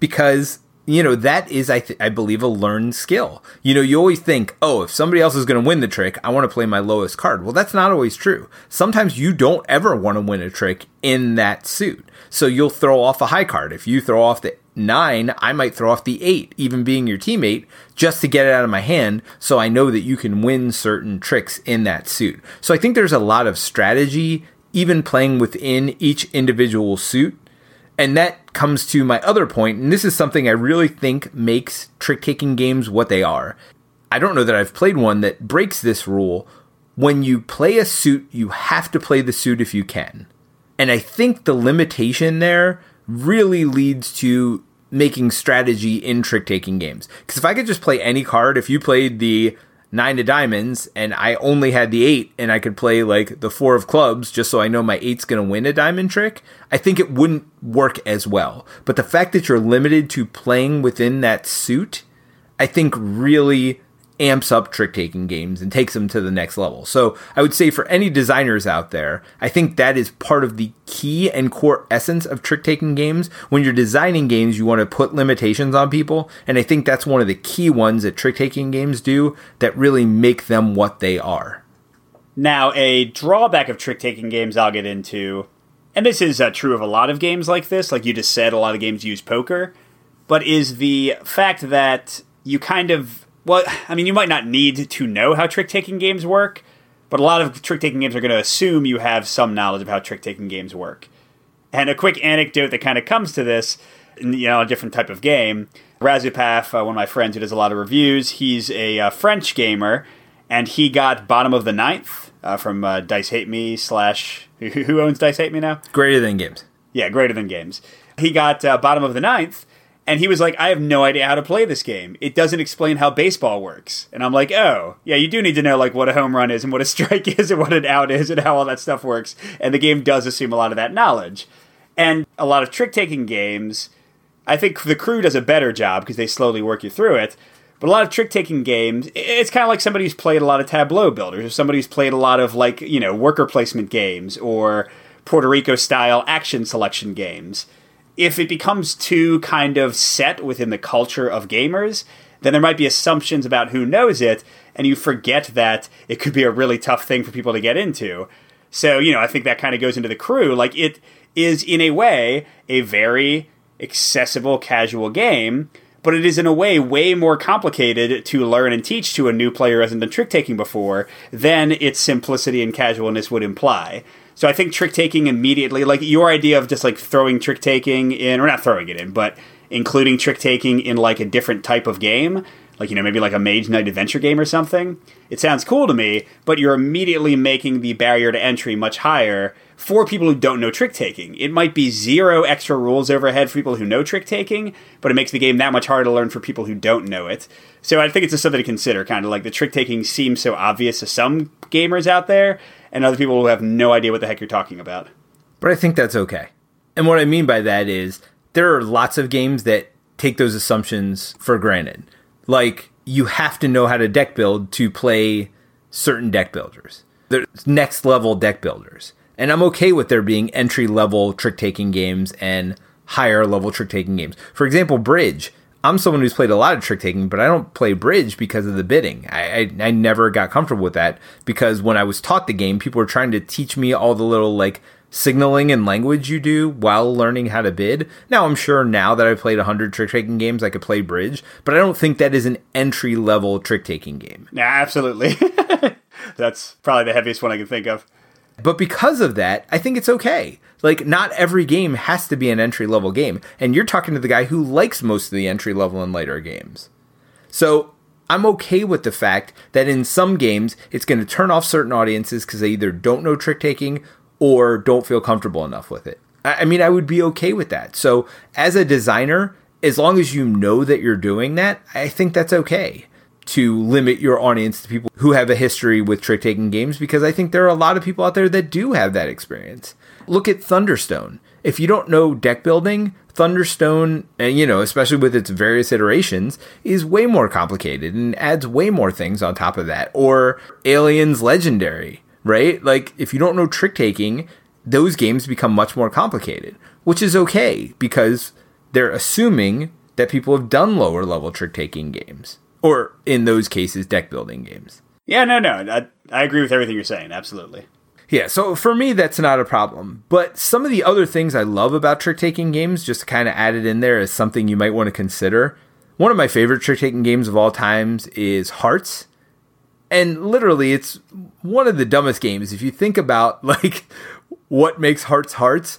Because, you know, that is, I, th- I believe, a learned skill. You know, you always think, oh, if somebody else is going to win the trick, I want to play my lowest card. Well, that's not always true. Sometimes you don't ever want to win a trick in that suit. So you'll throw off a high card. If you throw off the nine, I might throw off the eight, even being your teammate, just to get it out of my hand so I know that you can win certain tricks in that suit. So I think there's a lot of strategy, even playing within each individual suit. And that comes to my other point, and this is something I really think makes trick taking games what they are. I don't know that I've played one that breaks this rule. When you play a suit, you have to play the suit if you can. And I think the limitation there really leads to making strategy in trick taking games. Because if I could just play any card, if you played the nine of diamonds and I only had the eight and I could play like the four of clubs just so I know my eight's going to win a diamond trick, I think it wouldn't work as well. But the fact that you're limited to playing within that suit, I think really amps up trick taking games and takes them to the next level. So I would say for any designers out there, I think that is part of the key and core essence of trick taking games. When you're designing games, you want to put limitations on people. And I think that's one of the key ones that trick taking games do that really make them what they are. Now, a drawback of trick taking games I'll get into and this is uh, true of a lot of games like this, like you just said, a lot of games use poker, but is the fact that you kind of, well, I mean, you might not need to know how trick taking games work, but a lot of trick taking games are going to assume you have some knowledge of how trick taking games work. And a quick anecdote that kind of comes to this, you know, a different type of game. Razupaf, uh, one of my friends who does a lot of reviews, he's a uh, French gamer, and he got bottom of the ninth uh, from uh, Dice Hate Me slash who owns Dice Hate Me now? Greater than games. Yeah, greater than games. He got uh, bottom of the ninth, and he was like, I have no idea how to play this game. It doesn't explain how baseball works. And I'm like, oh, yeah, you do need to know like what a home run is and what a strike is and what an out is and how all that stuff works. And the game does assume a lot of that knowledge. And a lot of trick taking games, I think the crew does a better job because they slowly work you through it. But a lot of trick taking games, it's kind of like somebody who's played a lot of tableau builders, or somebody who's played a lot of like, you know, worker placement games or Puerto Rico style action selection games if it becomes too kind of set within the culture of gamers, then there might be assumptions about who knows it, and you forget that it could be a really tough thing for people to get into. So, you know, I think that kind of goes into the crew. Like, it is, in a way, a very accessible, casual game, but it is, in a way, way more complicated to learn and teach to a new player who hasn't done trick taking before than its simplicity and casualness would imply. So I think trick taking immediately, like your idea of just like throwing trick taking in, or not throwing it in, but including trick taking in like a different type of game, like you know maybe like a Mage Knight adventure game or something. It sounds cool to me, but you're immediately making the barrier to entry much higher for people who don't know trick taking. It might be zero extra rules overhead for people who know trick taking, but it makes the game that much harder to learn for people who don't know it. So I think it's just something to consider. Kind of like the trick taking seems so obvious to some gamers out there and other people who have no idea what the heck you're talking about. But I think that's okay. And what I mean by that is there are lots of games that take those assumptions for granted. Like you have to know how to deck build to play certain deck builders. There's next level deck builders. And I'm okay with there being entry level trick taking games and higher level trick taking games. For example, Bridge I'm someone who's played a lot of trick taking, but I don't play bridge because of the bidding. I, I, I never got comfortable with that because when I was taught the game, people were trying to teach me all the little like signaling and language you do while learning how to bid. Now I'm sure now that I've played 100 trick taking games, I could play bridge, but I don't think that is an entry level trick taking game. Yeah, absolutely. That's probably the heaviest one I can think of. But because of that, I think it's okay. Like, not every game has to be an entry level game. And you're talking to the guy who likes most of the entry level and lighter games. So I'm okay with the fact that in some games, it's going to turn off certain audiences because they either don't know trick taking or don't feel comfortable enough with it. I mean, I would be okay with that. So, as a designer, as long as you know that you're doing that, I think that's okay to limit your audience to people who have a history with trick taking games because I think there are a lot of people out there that do have that experience. Look at Thunderstone. If you don't know deck building, Thunderstone, and you know, especially with its various iterations, is way more complicated and adds way more things on top of that. Or Aliens Legendary, right? Like, if you don't know trick taking, those games become much more complicated, which is okay because they're assuming that people have done lower level trick taking games or in those cases, deck building games. Yeah, no, no, I, I agree with everything you're saying. Absolutely. Yeah, so for me, that's not a problem. But some of the other things I love about trick taking games, just kind of added in there as something you might want to consider. One of my favorite trick taking games of all times is Hearts. And literally, it's one of the dumbest games. If you think about like what makes Hearts Hearts,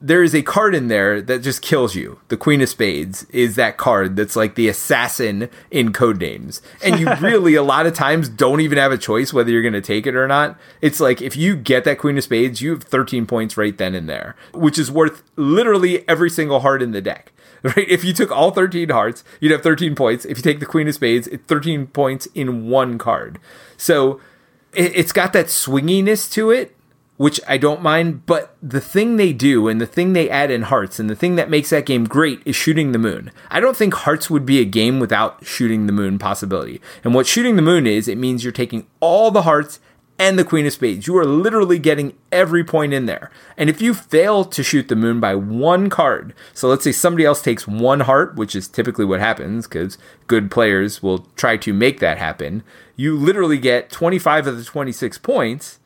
there is a card in there that just kills you. The Queen of Spades is that card that's like the assassin in Codenames. And you really, a lot of times, don't even have a choice whether you're going to take it or not. It's like if you get that Queen of Spades, you have 13 points right then and there, which is worth literally every single heart in the deck. Right? If you took all 13 hearts, you'd have 13 points. If you take the Queen of Spades, it's 13 points in one card. So it's got that swinginess to it which I don't mind. But the thing they do and the thing they add in Hearts and the thing that makes that game great is shooting the moon. I don't think Hearts would be a game without shooting the moon possibility. And what shooting the moon is, it means you're taking all the hearts and the Queen of Spades. You are literally getting every point in there. And if you fail to shoot the moon by one card, so let's say somebody else takes one heart, which is typically what happens because good players will try to make that happen, you literally get 25 of the 26 points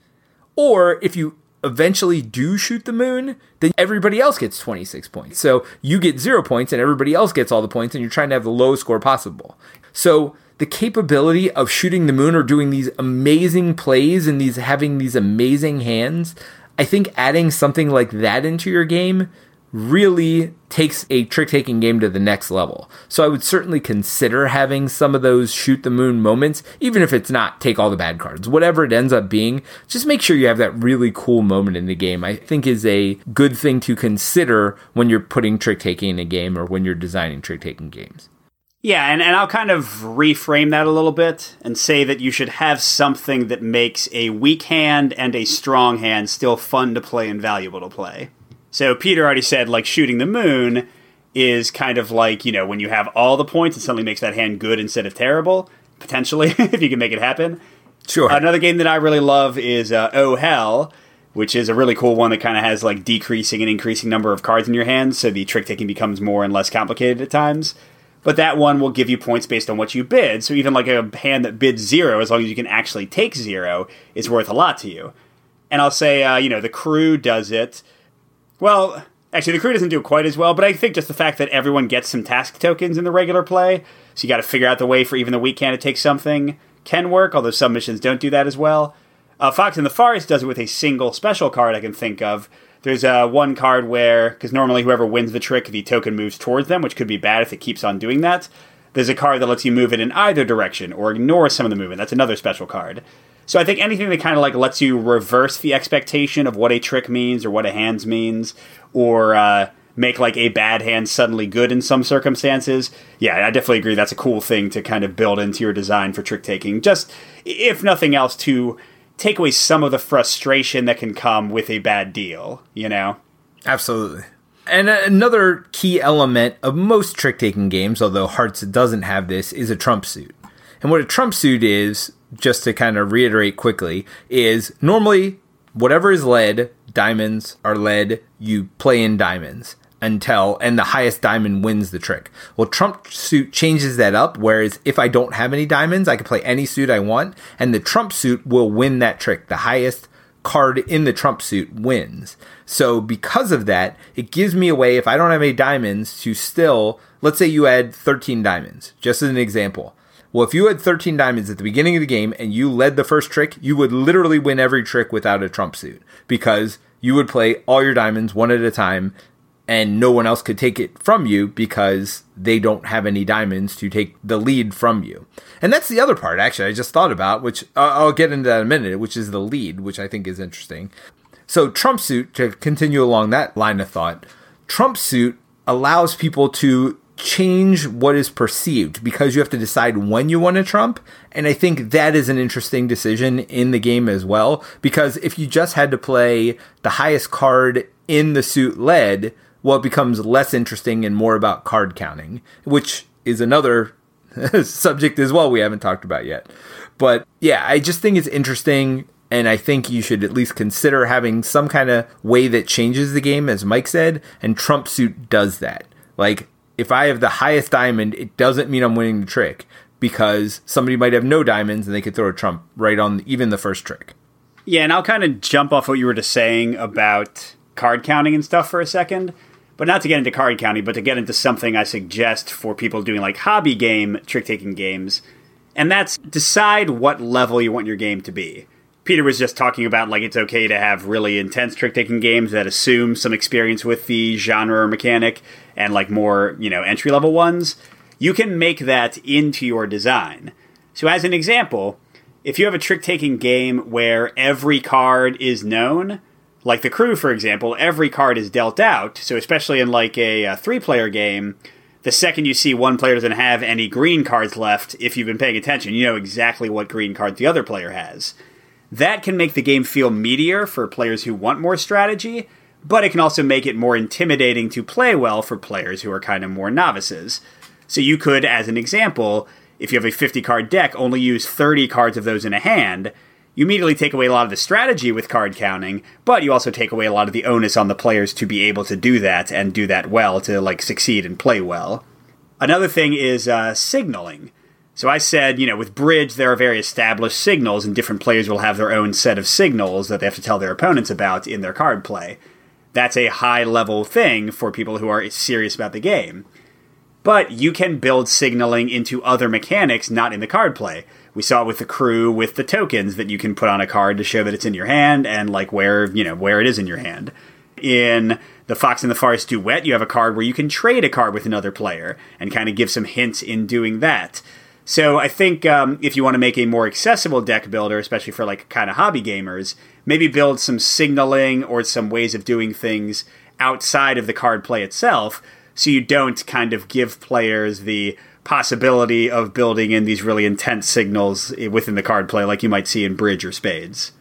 or if you eventually do shoot the moon, then everybody else gets 26 points. So you get zero points and everybody else gets all the points, and you're trying to have the lowest score possible. So the capability of shooting the moon or doing these amazing plays and these having these amazing hands, I think adding something like that into your game really takes a trick taking game to the next level. So I would certainly consider having some of those shoot the moon moments, even if it's not take all the bad cards. Whatever it ends up being, just make sure you have that really cool moment in the game. I think is a good thing to consider when you're putting trick taking in a game or when you're designing trick taking games. Yeah, and, and I'll kind of reframe that a little bit and say that you should have something that makes a weak hand and a strong hand still fun to play and valuable to play. So Peter already said, like, shooting the moon is kind of like, you know, when you have all the points, it suddenly makes that hand good instead of terrible, potentially, if you can make it happen. Sure. Another game that I really love is uh, Oh Hell, which is a really cool one that kind of has like decreasing and increasing number of cards in your hand, so the trick taking becomes more and less complicated at times but that one will give you points based on what you bid. So even like a hand that bids zero, as long as you can actually take zero, is worth a lot to you. And I'll say, uh, you know, the crew does it. Well, actually, the crew doesn't do it quite as well, but I think just the fact that everyone gets some task tokens in the regular play, so you got to figure out the way for even the weak hand to take something, can work, although some missions don't do that as well. Uh, Fox in the Forest does it with a single special card I can think of, there's uh, one card where, because normally whoever wins the trick, the token moves towards them, which could be bad if it keeps on doing that. There's a card that lets you move it in either direction or ignore some of the movement. That's another special card. So I think anything that kind of like lets you reverse the expectation of what a trick means or what a hands means, or uh, make like a bad hand suddenly good in some circumstances. Yeah, I definitely agree. That's a cool thing to kind of build into your design for trick taking. Just if nothing else, to take away some of the frustration that can come with a bad deal, you know? Absolutely. And another key element of most trick taking games, although Hearts doesn't have this, is a trump suit. And what a trump suit is, just to kind of reiterate quickly, is normally whatever is led, diamonds are led, you play in diamonds until and the highest diamond wins the trick. Well, trump suit changes that up. Whereas if I don't have any diamonds, I can play any suit I want, and the trump suit will win that trick. The highest card in the trump suit wins. So because of that, it gives me a way if I don't have any diamonds to still, let's say you had 13 diamonds, just as an example. Well, if you had 13 diamonds at the beginning of the game and you led the first trick, you would literally win every trick without a trump suit because you would play all your diamonds one at a time and no one else could take it from you because they don't have any diamonds to take the lead from you. And that's the other part, actually, I just thought about, which uh, I'll get into that in a minute, which is the lead, which I think is interesting. So, Trump Suit, to continue along that line of thought, Trump Suit allows people to change what is perceived because you have to decide when you want to trump. And I think that is an interesting decision in the game as well. Because if you just had to play the highest card in the suit led, well, it becomes less interesting and more about card counting, which is another subject as well we haven't talked about yet. But yeah, I just think it's interesting. And I think you should at least consider having some kind of way that changes the game, as Mike said. And Trump Suit does that. Like, if I have the highest diamond, it doesn't mean I'm winning the trick because somebody might have no diamonds and they could throw a trump right on even the first trick. Yeah, and I'll kind of jump off what you were just saying about card counting and stuff for a second but not to get into card counting, but to get into something I suggest for people doing like hobby game trick taking games, and that's decide what level you want your game to be. Peter was just talking about like it's okay to have really intense trick taking games that assume some experience with the genre or mechanic, and like more you know entry level ones. You can make that into your design. So, as an example, if you have a trick taking game where every card is known, like the crew, for example, every card is dealt out. So especially in like a, a three-player game, the second you see one player doesn't have any green cards left, if you've been paying attention, you know exactly what green card the other player has. That can make the game feel meatier for players who want more strategy, but it can also make it more intimidating to play well for players who are kind of more novices. So you could, as an example, if you have a 50 card deck, only use 30 cards of those in a hand, you immediately take away a lot of the strategy with card counting, but you also take away a lot of the onus on the players to be able to do that and do that well to like succeed and play well. Another thing is uh, signaling. So I said, you know, with bridge, there are very established signals, and different players will have their own set of signals that they have to tell their opponents about in their card play. That's a high level thing for people who are serious about the game. But you can build signaling into other mechanics not in the card play. We saw it with the crew with the tokens that you can put on a card to show that it's in your hand and like where, you know, where it is in your hand. In the Fox and the Forest Duet, you have a card where you can trade a card with another player and kind of give some hints in doing that. So I think um, if you want to make a more accessible deck builder, especially for like kind of hobby gamers, maybe build some signaling or some ways of doing things outside of the card play itself, so you don't kind of give players the possibility of building in these really intense signals within the card play, like you might see in Bridge or Spades.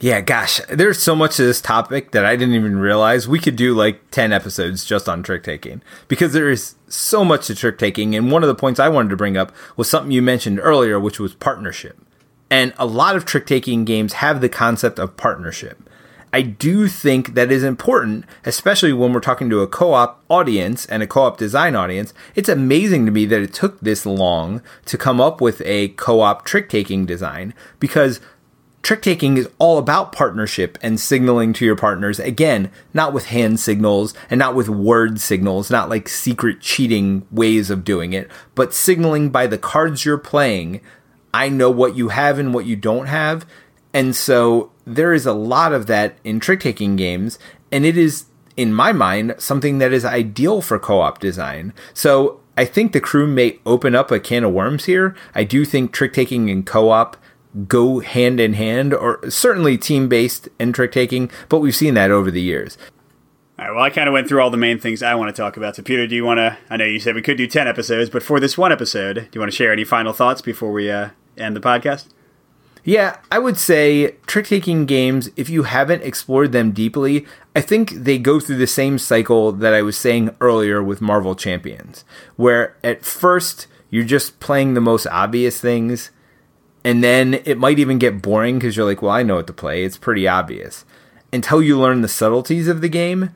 Yeah, gosh, there's so much to this topic that I didn't even realize we could do like 10 episodes just on trick taking because there is so much to trick taking. And one of the points I wanted to bring up was something you mentioned earlier, which was partnership. And a lot of trick taking games have the concept of partnership. I do think that is important, especially when we're talking to a co op audience and a co op design audience. It's amazing to me that it took this long to come up with a co op trick taking design because trick taking is all about partnership and signaling to your partners. Again, not with hand signals and not with word signals, not like secret cheating ways of doing it, but signaling by the cards you're playing. I know what you have and what you don't have. And so there is a lot of that in trick taking games, and it is, in my mind, something that is ideal for co op design. So I think the crew may open up a can of worms here. I do think trick taking and co op go hand in hand, or certainly team based and trick taking, but we've seen that over the years. All right, well, I kind of went through all the main things I want to talk about. So, Peter, do you want to? I know you said we could do 10 episodes, but for this one episode, do you want to share any final thoughts before we uh, end the podcast? Yeah, I would say trick taking games, if you haven't explored them deeply, I think they go through the same cycle that I was saying earlier with Marvel Champions, where at first you're just playing the most obvious things, and then it might even get boring because you're like, well, I know what to play. It's pretty obvious. Until you learn the subtleties of the game,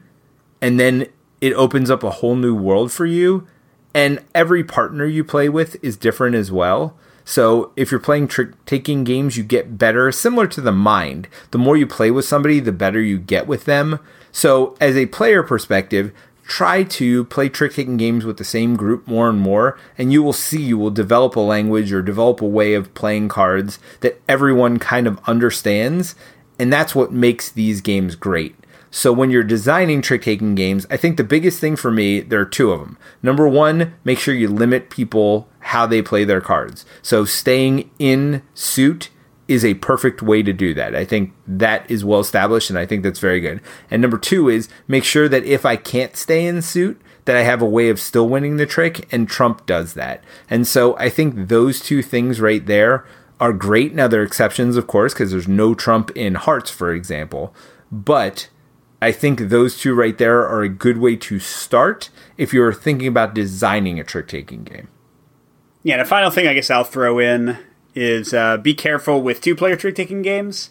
and then it opens up a whole new world for you. And every partner you play with is different as well. So if you're playing trick taking games, you get better, similar to the mind. The more you play with somebody, the better you get with them. So as a player perspective, try to play trick taking games with the same group more and more, and you will see you will develop a language or develop a way of playing cards that everyone kind of understands, and that's what makes these games great. So when you're designing trick taking games, I think the biggest thing for me, there are two of them. Number one, make sure you limit people how they play their cards. So staying in suit is a perfect way to do that. I think that is well established and I think that's very good. And number 2 is make sure that if I can't stay in suit, that I have a way of still winning the trick and Trump does that. And so I think those two things right there are great. Now there are exceptions of course because there's no Trump in hearts for example, but I think those two right there are a good way to start if you're thinking about designing a trick taking game. Yeah, and a final thing I guess I'll throw in is uh, be careful with two player trick taking games.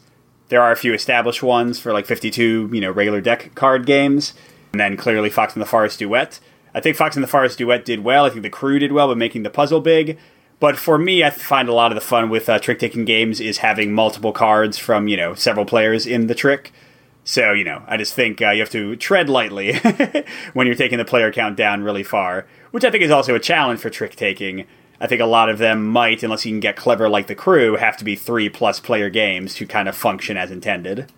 There are a few established ones for like 52, you know, regular deck card games. And then clearly Fox and the Forest Duet. I think Fox and the Forest Duet did well. I think the crew did well by making the puzzle big. But for me, I find a lot of the fun with uh, trick taking games is having multiple cards from, you know, several players in the trick. So, you know, I just think uh, you have to tread lightly when you're taking the player count down really far, which I think is also a challenge for trick taking I think a lot of them might, unless you can get clever like the crew, have to be three plus player games to kind of function as intended.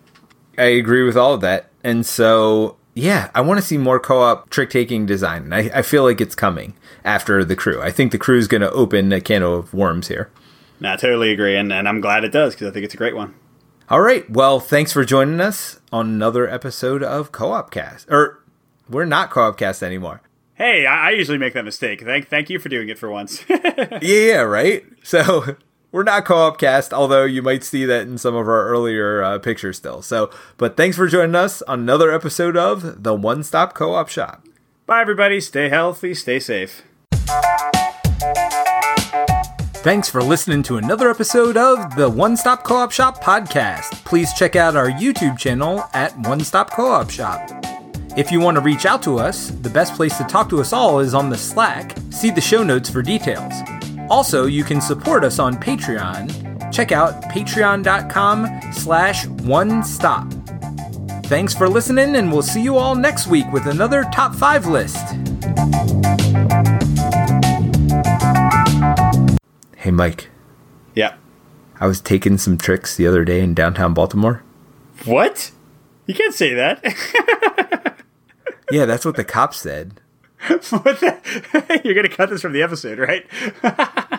I agree with all of that. And so, yeah, I want to see more co op trick taking design. And I, I feel like it's coming after the crew. I think the crew is going to open a can of worms here. No, I totally agree. And, and I'm glad it does because I think it's a great one. All right. Well, thanks for joining us on another episode of Co op Cast. Or, we're not Co op Cast anymore. Hey, I, I usually make that mistake. Thank, thank you for doing it for once. yeah, right. So we're not co-op cast, although you might see that in some of our earlier uh, pictures still. So, but thanks for joining us on another episode of the One Stop Co-op Shop. Bye, everybody. Stay healthy. Stay safe. Thanks for listening to another episode of the One Stop Co op Shop podcast. Please check out our YouTube channel at One Stop Co op Shop. If you want to reach out to us, the best place to talk to us all is on the Slack. See the show notes for details. Also, you can support us on Patreon. Check out patreon.com slash one stop. Thanks for listening, and we'll see you all next week with another top five list. Hey, Mike. Yeah. I was taking some tricks the other day in downtown Baltimore. What? You can't say that. Yeah, that's what the cop said. the? You're gonna cut this from the episode, right?